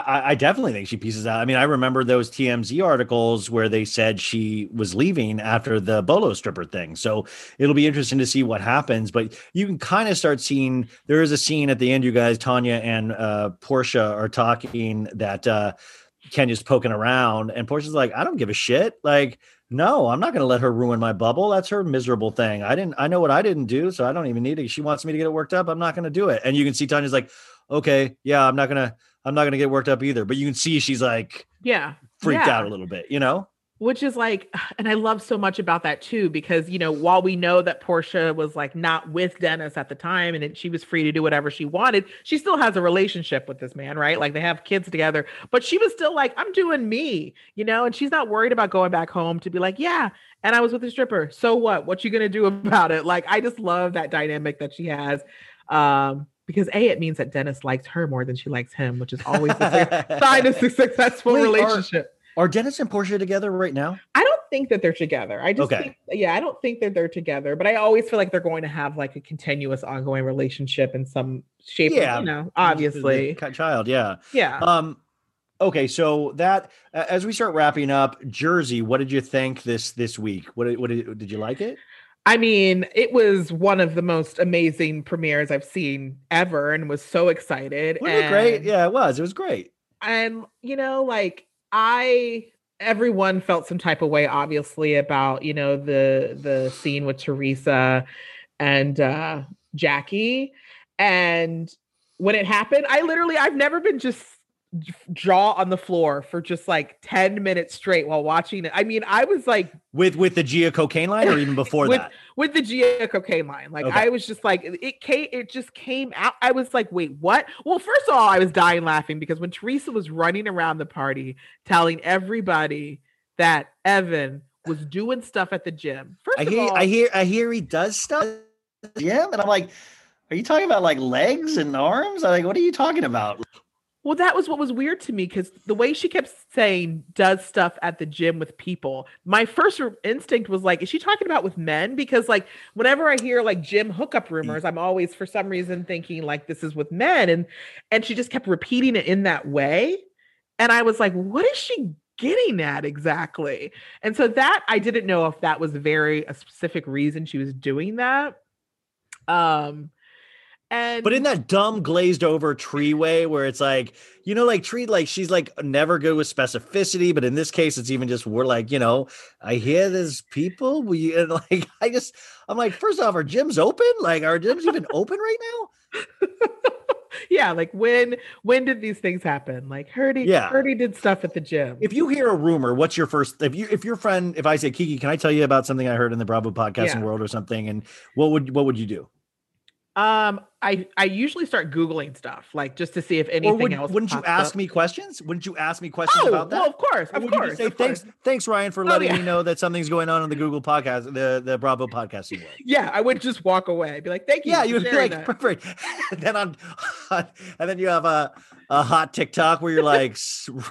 A: I- I, definitely think she pieces out. I mean, I remember those TMZ articles where they said she was leaving after the Bolo stripper thing. So it'll be interesting to see what happens. But you can kind of start seeing there is a scene at the end, you guys, Tanya and uh, Porsha are talking that uh, Kenya's poking around, and Porsha's like, I don't give a shit. Like, no, I'm not going to let her ruin my bubble. That's her miserable thing. I didn't, I know what I didn't do, so I don't even need it. She wants me to get it worked up. I'm not going to do it. And you can see Tanya's like, okay, yeah, I'm not going to, I'm not going to get worked up either. But you can see she's like
B: Yeah.
A: freaked
B: Yeah.
A: out a little bit, you know?
B: which is like and i love so much about that too because you know while we know that Porsha was like not with dennis at the time and she was free to do whatever she wanted she still has a relationship with this man right like they have kids together but she was still like i'm doing me you know and she's not worried about going back home to be like yeah and i was with a stripper so what what you gonna do about it like i just love that dynamic that she has um because a it means that dennis likes her more than she likes him which is always the sign of a successful
A: Wait,
B: relationship
A: Are Dennis and Porsha together right now?
B: I don't think that they're together. I just
A: Okay.
B: think, yeah, I don't think that they're together, but I always feel like they're going to have like a continuous ongoing relationship in some shape,
A: Yeah.
B: you know, obviously.
A: child, yeah.
B: Yeah.
A: Um, okay, so that uh, as we start wrapping up, Jersey, what did you think this this week? What did- what did, did you like it?
B: I mean, it was one of the most amazing premieres I've seen ever and was so excited.
A: Wasn't it great? Yeah, it was. It was great.
B: and you know like i everyone felt some type of way obviously about you know the the scene with teresa and uh jackie and when it happened, I literally I've never been just jaw on the floor for just like 10 minutes straight while watching it. I mean, I was like
A: with with the Gia cocaine line or even before
B: with,
A: that?
B: With the Gia cocaine line. Like okay. I was just like it came it just came out. I was like, wait, what? Well, first of all, I was dying laughing because when Teresa was running around the party telling everybody that Evan was doing stuff at the gym. First
C: I hear
B: all,
C: I hear I hear he does stuff Yeah, and I'm like, are you talking about like legs and arms? I'm like, what are you talking about?
B: Well, that was what was weird to me because the way she kept saying does stuff at the gym with people, my first instinct was like, is she talking about with men? Because like whenever I hear like gym hookup rumors, I'm always for some reason thinking like this is with men, and and she just kept repeating it in that way, and I was like, what is she getting at exactly? And so that I didn't know if that was very a specific reason she was doing that. Um and
A: but in that dumb glazed over tree way where it's like, you know, like tree, like she's like never good with specificity, but in this case, it's even just we're like, you know, I hear there's people. We and like I just I'm like, first off, our gym's open? Like our gym's even open right now?
B: yeah, like when when did these things happen? Like Hurdy, yeah. Hurdy did stuff at the gym.
A: If you hear a rumor, what's your first if you if your friend if I say Kiki, can I tell you about something I heard in the Bravo podcasting yeah. world or something? And what would what would you do?
B: Um, I I usually start googling stuff like just to see if anything
A: would,
B: else.
A: Wouldn't you ask
B: up.
A: me questions? Wouldn't you ask me questions
B: oh,
A: about that?
B: Well, of course, of course.
A: say thanks, course. thanks, Ryan, for oh, letting oh, yeah. me know that something's going on in the Google podcast, the the Bravo podcasting world.
B: Yeah, I would just walk away, I'd be like, "Thank you."
A: Yeah, you would be like, "Perfect." then on, and then you have a a hot TikTok where you're like,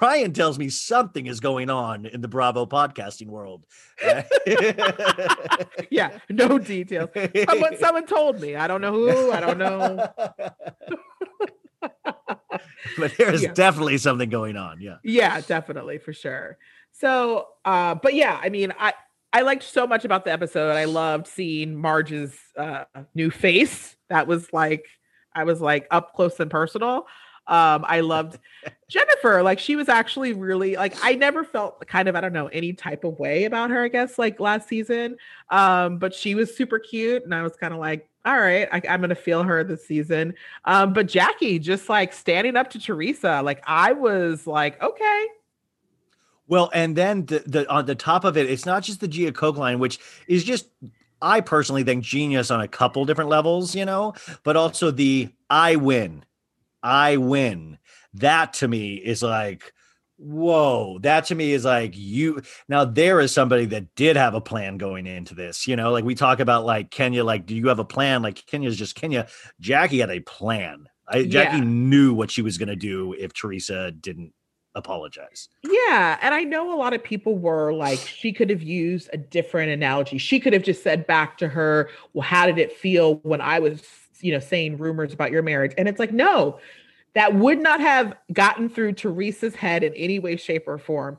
A: Ryan tells me something is going on in the Bravo podcasting world.
B: yeah, no details. Someone, someone told me. I don't know who. I don't know.
A: but there's yeah. definitely something going on. Yeah.
B: Yeah, definitely for sure. So, uh, but yeah, I mean, I I liked so much about the episode. I loved seeing Marge's uh, new face. That was like I was like up close and personal. Um, I loved Jennifer. Like she was actually really like I never felt kind of I don't know any type of way about her. I guess like last season, um, but she was super cute, and I was kind of like, all right, I, am gonna feel her this season. Um, but Jackie just like standing up to Teresa, like I was like, okay,
A: well, and then the, the on the top of it, it's not just the Gia Coke line, which is just I personally think genius on a couple different levels, you know, but also the I win I win. That to me is like, whoa, that to me is like you now there is somebody that did have a plan going into this, you know, like we talk about like Kenya, like, do you have a plan? Like Kenya's just Kenya. Jackie had a plan. I, Jackie yeah. knew what she was going to do if Teresa didn't apologize.
B: Yeah. And I know a lot of people were like, she could have used a different analogy. She could have just said back to her, well, how did it feel when I was you know, saying rumors about your marriage. And it's like, no, that would not have gotten through Teresa's head in any way, shape, or form.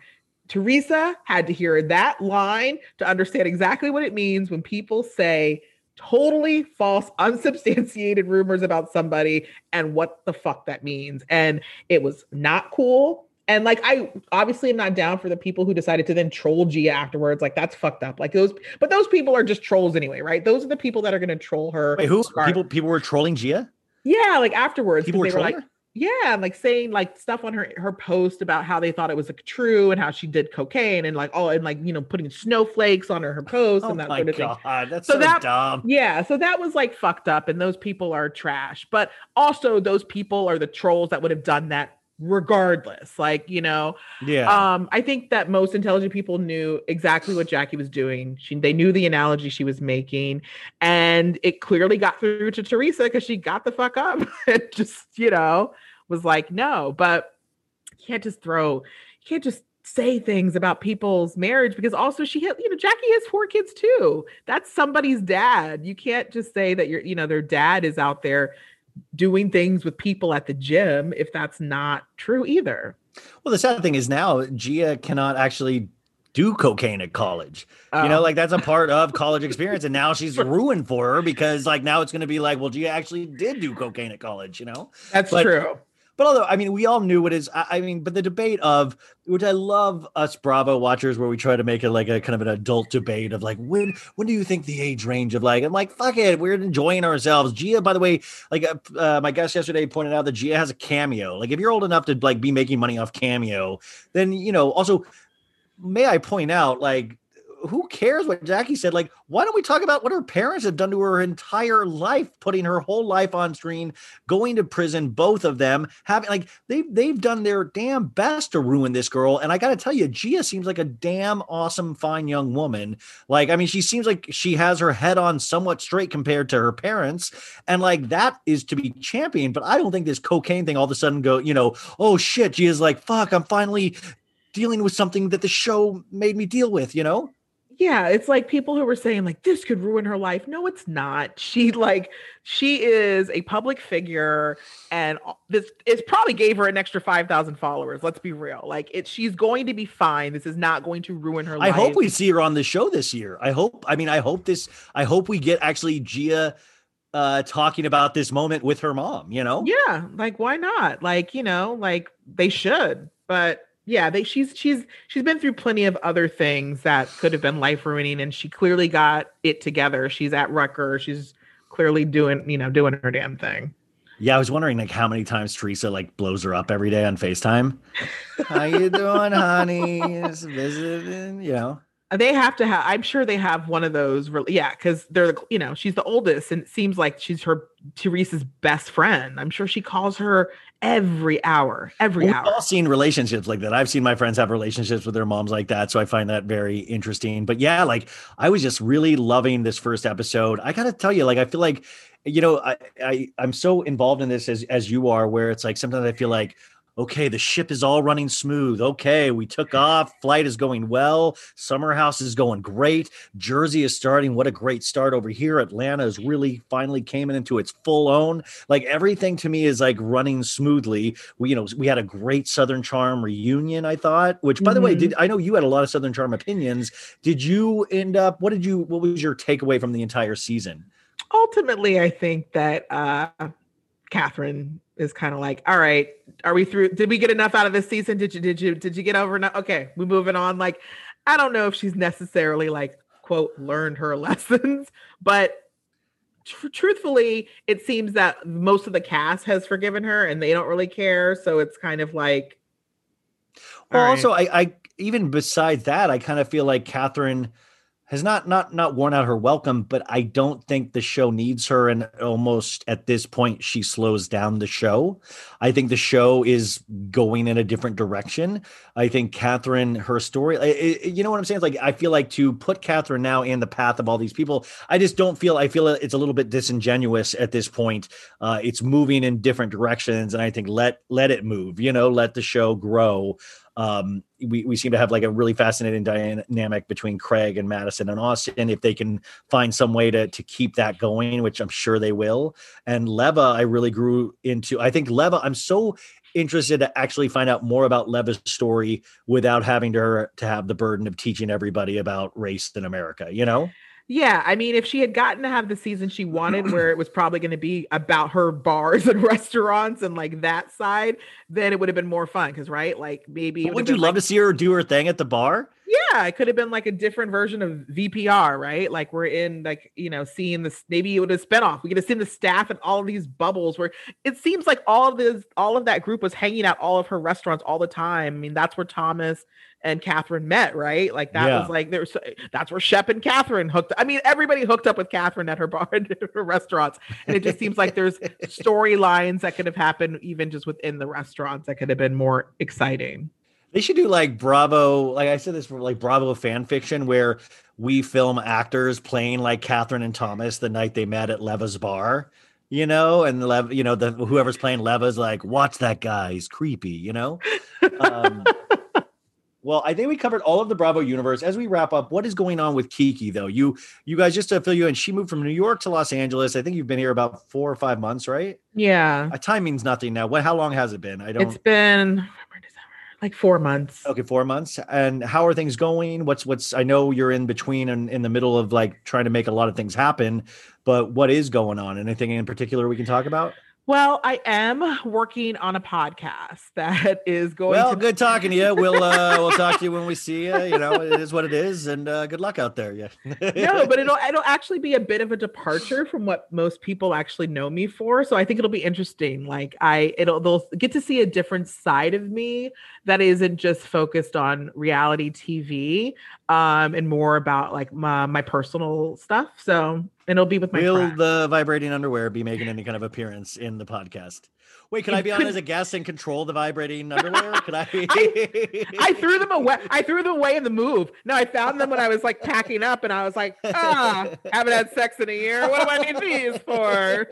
B: Teresa had to hear that line to understand exactly what it means when people say totally false, unsubstantiated rumors about somebody and what the fuck that means. And it was not cool. And like I obviously am not down for the people who decided to then troll Gia afterwards. Like that's fucked up. Like those, but those people are just trolls anyway, right? Those are the people that are going to troll her.
A: Wait, who people people were trolling Gia?
B: Yeah, like afterwards,
A: people were, were like, her?
B: yeah, like saying like stuff on her her post about how they thought it was like true and how she did cocaine and like oh and like you know putting snowflakes on her her post
A: oh
B: and that
A: sort
B: of
A: God,
B: thing.
A: That's so, so that, dumb.
B: Yeah, so that was like fucked up, and those people are trash. But also, those people are the trolls that would have done that regardless like you know
A: yeah.
B: um i think that most intelligent people knew exactly what jackie was doing. She they knew the analogy she was making and it clearly got through to teresa because she got the fuck up and just you know was like no but you can't just throw you can't just say things about people's marriage because also she had you know jackie has four kids too. That's somebody's dad. You can't just say that your you know their dad is out there doing things with people at the gym if that's not true either.
A: Well, the sad thing is now Gia cannot actually do cocaine at college. You know, oh. like that's a part of college experience. And now she's ruined for her because like now it's going to be like, well, Gia actually did do cocaine at college, you know?
B: That's but, true.
A: But although I mean, we all knew what is. I, mean, but the debate of which I love us Bravo watchers, where we try to make it like a kind of an adult debate of like when when do you think the age range of like I'm like fuck it, we're enjoying ourselves. Gia, by the way, like uh, uh, my guest yesterday pointed out that Gia has a cameo. Like if you're old enough to like be making money off cameo, then you know also may I point out, like who cares what Jackie said? Like, why don't we talk about what her parents have done to her entire life, putting her whole life on screen, going to prison, both of them having like they've they've done their damn best to ruin this girl. And I gotta tell you, Gia seems like a damn awesome, fine young woman. Like, I mean, she seems like she has her head on somewhat straight compared to her parents, and like that is to be championed. But I don't think this cocaine thing all of a sudden go, you know, oh shit, Gia's like, fuck, I'm finally dealing with something that the show made me deal with, you know?
B: Yeah it's like people who were saying like this could ruin her life. No it's not. She like she is a public figure and this is probably gave her an extra 5000 followers let's be real. Like it she's going to be fine. This is not going to ruin her life.
A: i
B: life.
A: hope we see her on the show this year. I hope i mean i hope this i hope we get actually gia uh talking about this moment with her mom you know?
B: Yeah like why not? Like you know like they should but yeah, they she's she's she's been through plenty of other things that could have been life ruining, and she clearly got it together. She's at Rutgers. She's clearly doing you know doing her damn thing.
A: Yeah, I was wondering like how many times Teresa like blows her up every day on Facetime. how you doing, honey? Just visiting, you know.
B: They have to have. I'm sure they have one of those. Yeah, because they're you know she's the oldest, and it seems like she's her Teresa's best friend. I'm sure she calls her every hour, every hour.
A: We've all seen relationships like that. I've seen my friends have relationships with their moms like that, so I find that very interesting. But yeah, like I was just really loving this first episode. I got to tell you, like I feel like you know I, I i'm so involved in this as as you are where it's like sometimes i feel like okay, the ship is all running smooth. Okay, we took off. Flight is going well. Summer house is going great. Jersey is starting. What a great start over here. Atlanta is really finally came into its full own. Like everything to me is like running smoothly. We, you know, we had a great Southern Charm reunion, I thought, which by mm-hmm. the way, mm-hmm. did I know you had a lot of Southern Charm opinions. Did you end up, what did you, what was your takeaway from the entire season?
B: Ultimately, I think that uh Kathryn is kind of like, all right, are we through? Did we get enough out of this season? Did you did you did you get over enough? Okay, we moving on. Like, I don't know if she's necessarily like quote learned her lessons, but tr- truthfully, it seems that most of the cast has forgiven her and they don't really care. So it's kind of like.
A: Well, right. also, I, I even besides that, I kind of feel like Kathryn has not not not worn out her welcome, but I don't think the show needs her. And almost at this point, she slows down the show. I think the show is going in a different direction. I think Kathryn, her story, it, you know what I'm saying? It's like I feel like to put Kathryn now in the path of all these people, I just don't feel. I feel it's a little bit disingenuous at this point. Uh, it's moving in different directions, and I think let let it move. You know, let the show grow um, we, we seem to have like a really fascinating dynamic between Craig and Madison and Austin. If they can find some way to to keep that going, which I'm sure they will. And Leva, I really grew into. I think Leva, I'm so interested to actually find out more about Leva's story without having to to have the burden of teaching everybody about race in America. You know.
B: Yeah, I mean, if she had gotten to have the season she wanted, where it was probably going to be about her bars and restaurants and like that side, then it would have been more fun. Because right, like maybe
A: would you love
B: like,
A: to see her do her thing at the bar?
B: Yeah, it could have been like a different version of VPR, right? Like we're in like you know seeing this. Maybe it would have spin off. We could have seen the staff and all of these bubbles where it seems like all of this, all of that group was hanging out all of her restaurants all the time. I mean, that's where Thomas and Kathryn met, right? Like that yeah. was like there's that's where Shep and Kathryn hooked. I mean, everybody hooked up with Kathryn at her bar and her restaurants, and it just seems like there's storylines that could have happened even just within the restaurants that could have been more exciting.
A: They should do like Bravo, like I said this for like Bravo fan fiction where we film actors playing like Kathryn and Thomas the night they met at Leva's bar, you know, and Lev, you know, the whoever's playing Leva's like, watch that guy, he's creepy, you know. Um, well, I think we covered all of the Bravo universe. As we wrap up, what is going on with Kiki though? You you guys just to fill you in, she moved from New York to Los Angeles. I think you've been here about four or five months, right?
B: Yeah.
A: A time means nothing now. What how long has it been? I don't
B: It's been like four months.
A: Okay, four months. And how are things going? What's what's I know you're in between and in the middle of like trying to make a lot of things happen, but what is going on? Anything in particular we can talk about?
B: Well, I am working on a podcast that is going.
A: Well,
B: to-
A: good talking to you. We'll uh, we'll talk to you when we see you. You know, it is what it is, and uh, good luck out there. Yeah.
B: no, but it'll it'll actually be a bit of a departure from what most people actually know me for. So I think it'll be interesting. Like I it'll they'll get to see a different side of me that isn't just focused on reality TV um and more about like my my personal stuff. So and it'll be with my
A: Will
B: friend.
A: the vibrating underwear be making any kind of appearance in the podcast? Wait, can
B: It
A: I be on as a guest and control the vibrating underwear? Could I?
B: I threw them away. I threw them away in the move. No, I found them when I was like packing up, and I was like, ah, haven't had sex in a year. What do I need these for?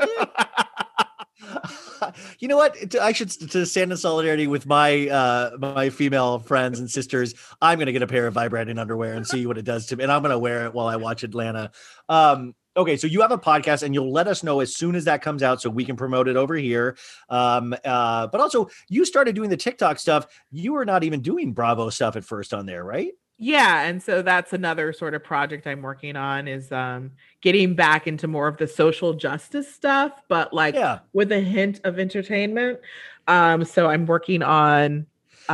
A: you know what? I should to stand in solidarity with my uh my female friends and sisters. I'm gonna get a pair of vibrating underwear and see what it does to me, and I'm gonna wear it while I watch Atlanta. Um, okay, so you have a podcast, and you'll let us know as soon as that comes out, so we can promote it over here. Um, uh, but also you started doing the TikTok stuff. You were not even doing Bravo stuff at first on there, right?
B: Yeah, and so that's another sort of project I'm working on is um getting back into more of the social justice stuff, but like
A: Yeah.
B: with a hint of entertainment. Um, so I'm working on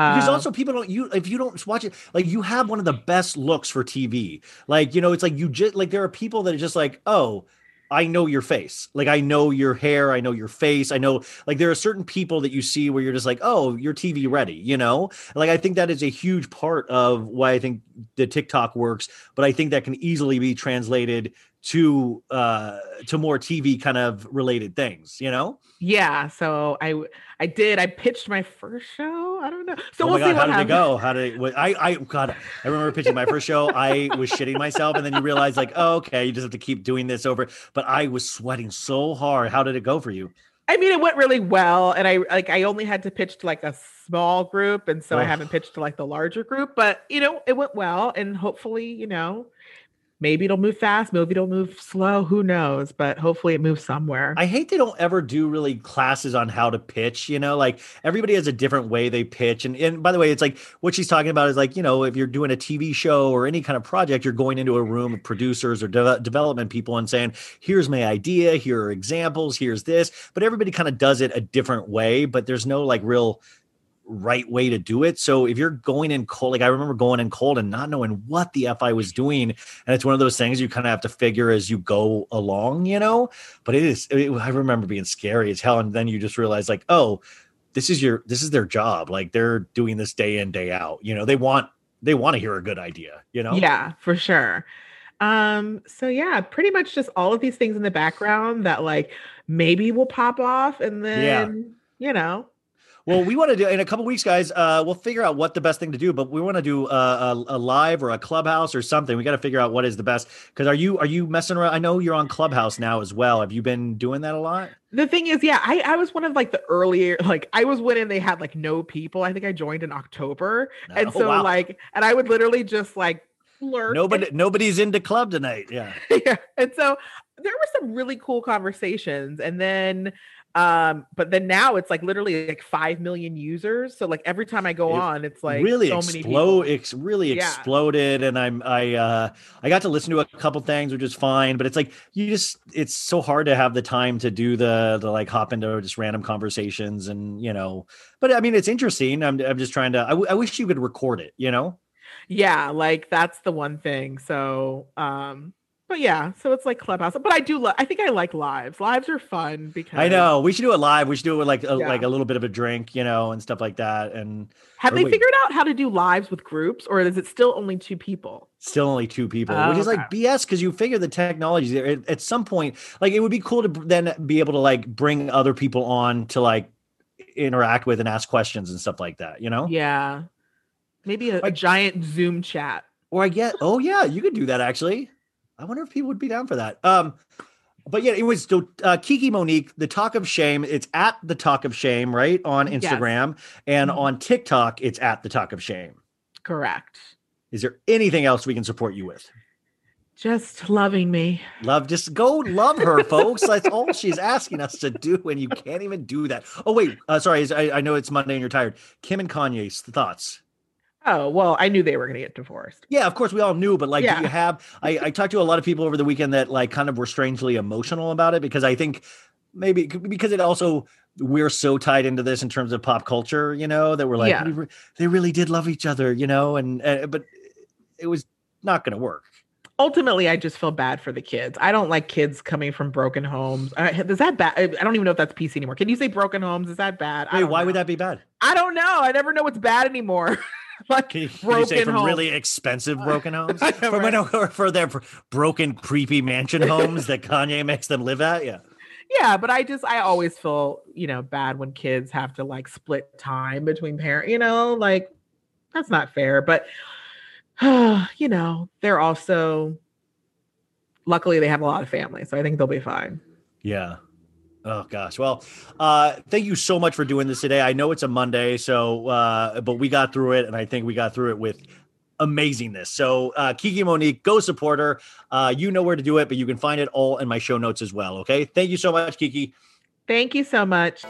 A: because
B: um,
A: also people don't you if you don't watch it like you have one of the best looks for tv like you know it's like you just like there are people that are just like oh i know your face. Like i know your hair. I know your face. I know like there are certain people that you see where you're just like oh you're tv ready you know? Like i think that is a huge part of why i think the tiktok works but i think that can easily be translated to uh to more tv kind of related things you know
B: yeah, so i i did I pitched my first show. I don't know. So
A: oh
B: we'll
A: my
B: see
A: god, how did it go? How did it? what- I I God, I remember pitching my first show. I was shitting myself, and then you realize like, oh, okay, you just have to keep doing this over. But I was sweating so hard. How did it go for you?
B: I mean, it went really well, and I like I only had to pitch to like a small group, and so I haven't pitched to like the larger group. But you know, it went well, and hopefully, you know, maybe it'll move fast, maybe it'll move slow. Who knows? But hopefully, it moves somewhere.
A: I hate they don't ever do really classes on how to pitch. You know, like everybody has a different way they pitch. And and by the way, it's like what she's talking about is like you know if you're doing a TV show or any kind of project, you're going into a room of producers or de- development people and saying, "Here's my idea. Here are examples. Here's this." But everybody kind of does it a different way. But there's no like real right way to do it. So if you're going in cold, like I remember going in cold and not knowing what the F I was doing. And it's one of those things you kind of have to figure as you go along, you know? But it is, it, I remember being scary as hell. And then you just realize, like, oh, this is your, this is their job. Like they're doing this day in, day out. You know, they want, they want to hear a good idea, you know?
B: Yeah, for sure. Um, so yeah, pretty much just all of these things in the background that like maybe will pop off, and then you know,
A: Well, we want to do in a couple weeks, guys. Uh, we'll figure out what the best thing to do, but we want to do a, a, a live or a clubhouse or something. We got to figure out what is the best. Because are you are you messing around? I know you're on Clubhouse now as well. Have you been doing that a lot?
B: the thing is, yeah, I, I was one of like the earlier, like I was when they had like no people. I think I joined in October. And
A: Oh,
B: so
A: wow.
B: like, and I would literally just like lurk.
A: nobody nobody's into club tonight. Yeah.
B: yeah. And so there were some really cool conversations. And then um, but then now it's like literally like five million users. So like every time I go
A: It
B: on, it's like
A: really
B: so
A: explode ex, really
B: Yeah.
A: exploded and i'm i uh i got to listen to a couple things which is fine but it's like you just it's so hard to have the time to do the the like hop into just random conversations and you know but i mean it's interesting i'm, I'm just trying to I, w- I wish you could record it you know
B: Yeah, like that's the one thing. So um, but yeah, so it's like Clubhouse. But I do love I think I like lives. Lives are fun because
A: i know we should do it live we should do it with like a,
B: Yeah.
A: like a little bit of a drink you know and stuff like that and
B: Have they
A: wait.
B: figured out how to do lives with groups or is it still only two people?
A: still only two people,
B: Oh,
A: which is oh, like BS because you figure the technology there at, at some point, like it would be cool to then be able to like bring other people on to like interact with and ask questions and stuff like that, you know?
B: Yeah. Maybe a, a giant Zoom chat.
A: Or I get, oh yeah, you could do that actually. I wonder if people would be down for that. Um, but yeah, it was uh, Kiki Monique, the talk of shame. It's at the talk of shame, right? On
B: Yes.
A: Instagram and
B: Mhm.
A: on TikTok, it's at the talk of shame.
B: Correct.
A: Is there anything else we can support you with?
B: Just loving me.
A: Love, just go love her, folks. That's all she's asking us to do, and you can't even do that. Oh wait, uh, sorry, I, I know it's Monday and you're tired. Kim and Kanye's thoughts.
B: Oh, well, I knew they were going to get divorced.
A: Yeah, of course we all knew, but like,
B: Yeah.
A: do you have? I, I talked to a lot of people over the weekend that like kind of were strangely emotional about it because I think maybe because it also we're so tied into this in terms of pop culture, you know, that we're like,
B: Yeah.
A: we re- they really did love each other, you know, and, and but it was not going to work.
B: ultimately i just feel bad for the kids i don't like kids coming from broken homes uh, is that bad i don't even know if that's pc anymore can you say broken homes is that bad
A: Wait, why
B: know.
A: would that be bad?
B: i don't know i never know what's bad anymore like
A: Can you, can you say from really expensive broken homes,
B: I
A: for,
B: know, right?
A: for their broken, creepy mansion homes that Kanye makes them live at? Yeah,
B: yeah but i just i always feel you know bad when kids have to like split time between parents you know like that's not fair but you know they're also luckily they have a lot of family so i think they'll be fine
A: yeah. Oh gosh. Well, uh, thank you so much for doing this today. I know it's a Monday, so uh, but we got through it, and I think we got through it with amazingness. So, uh, Kiki Monique, go support her. Uh, you know where to do it, but you can find it all in my show notes as well. Okay. Thank you so much, Kiki.
B: thank you so much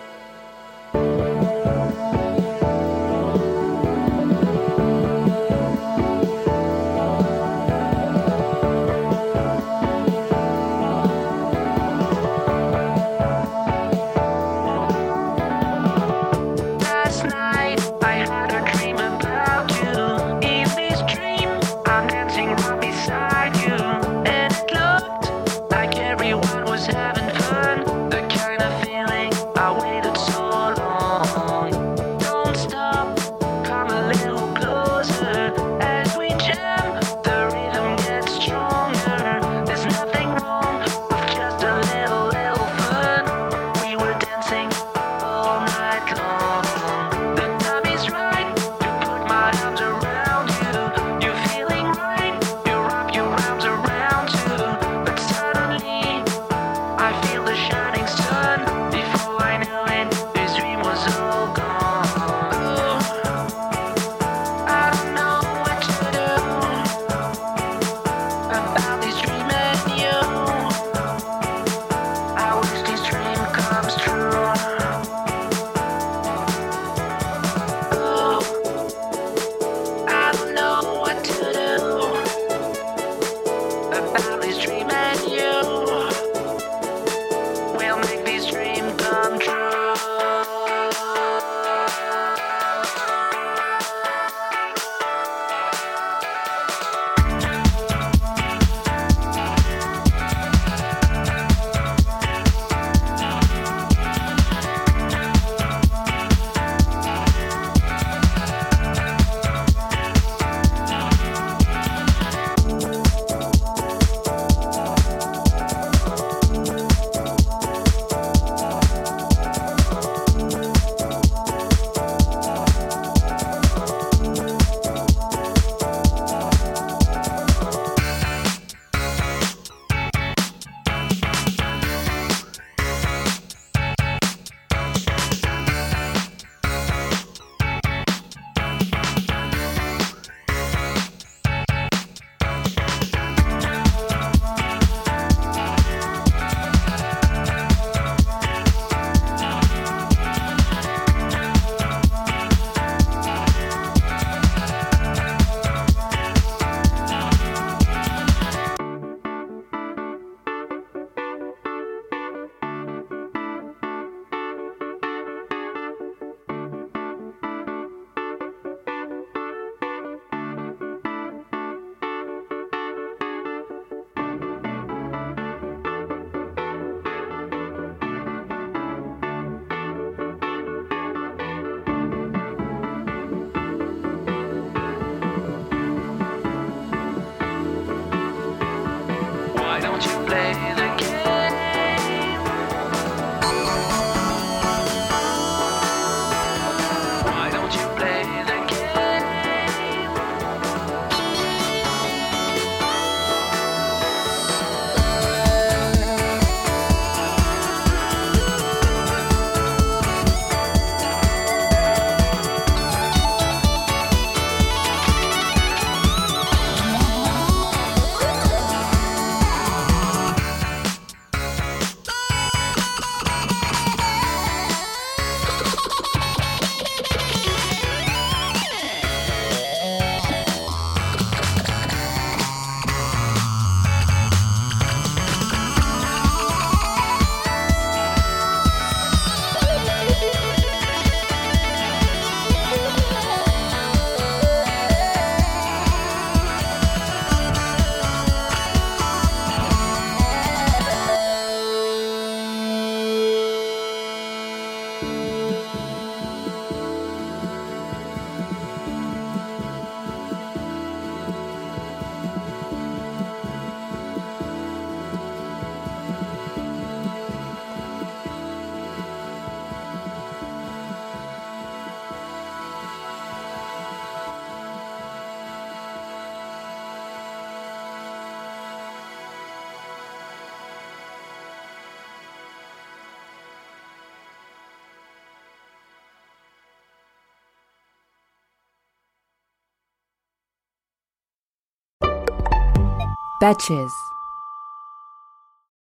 D: Betches.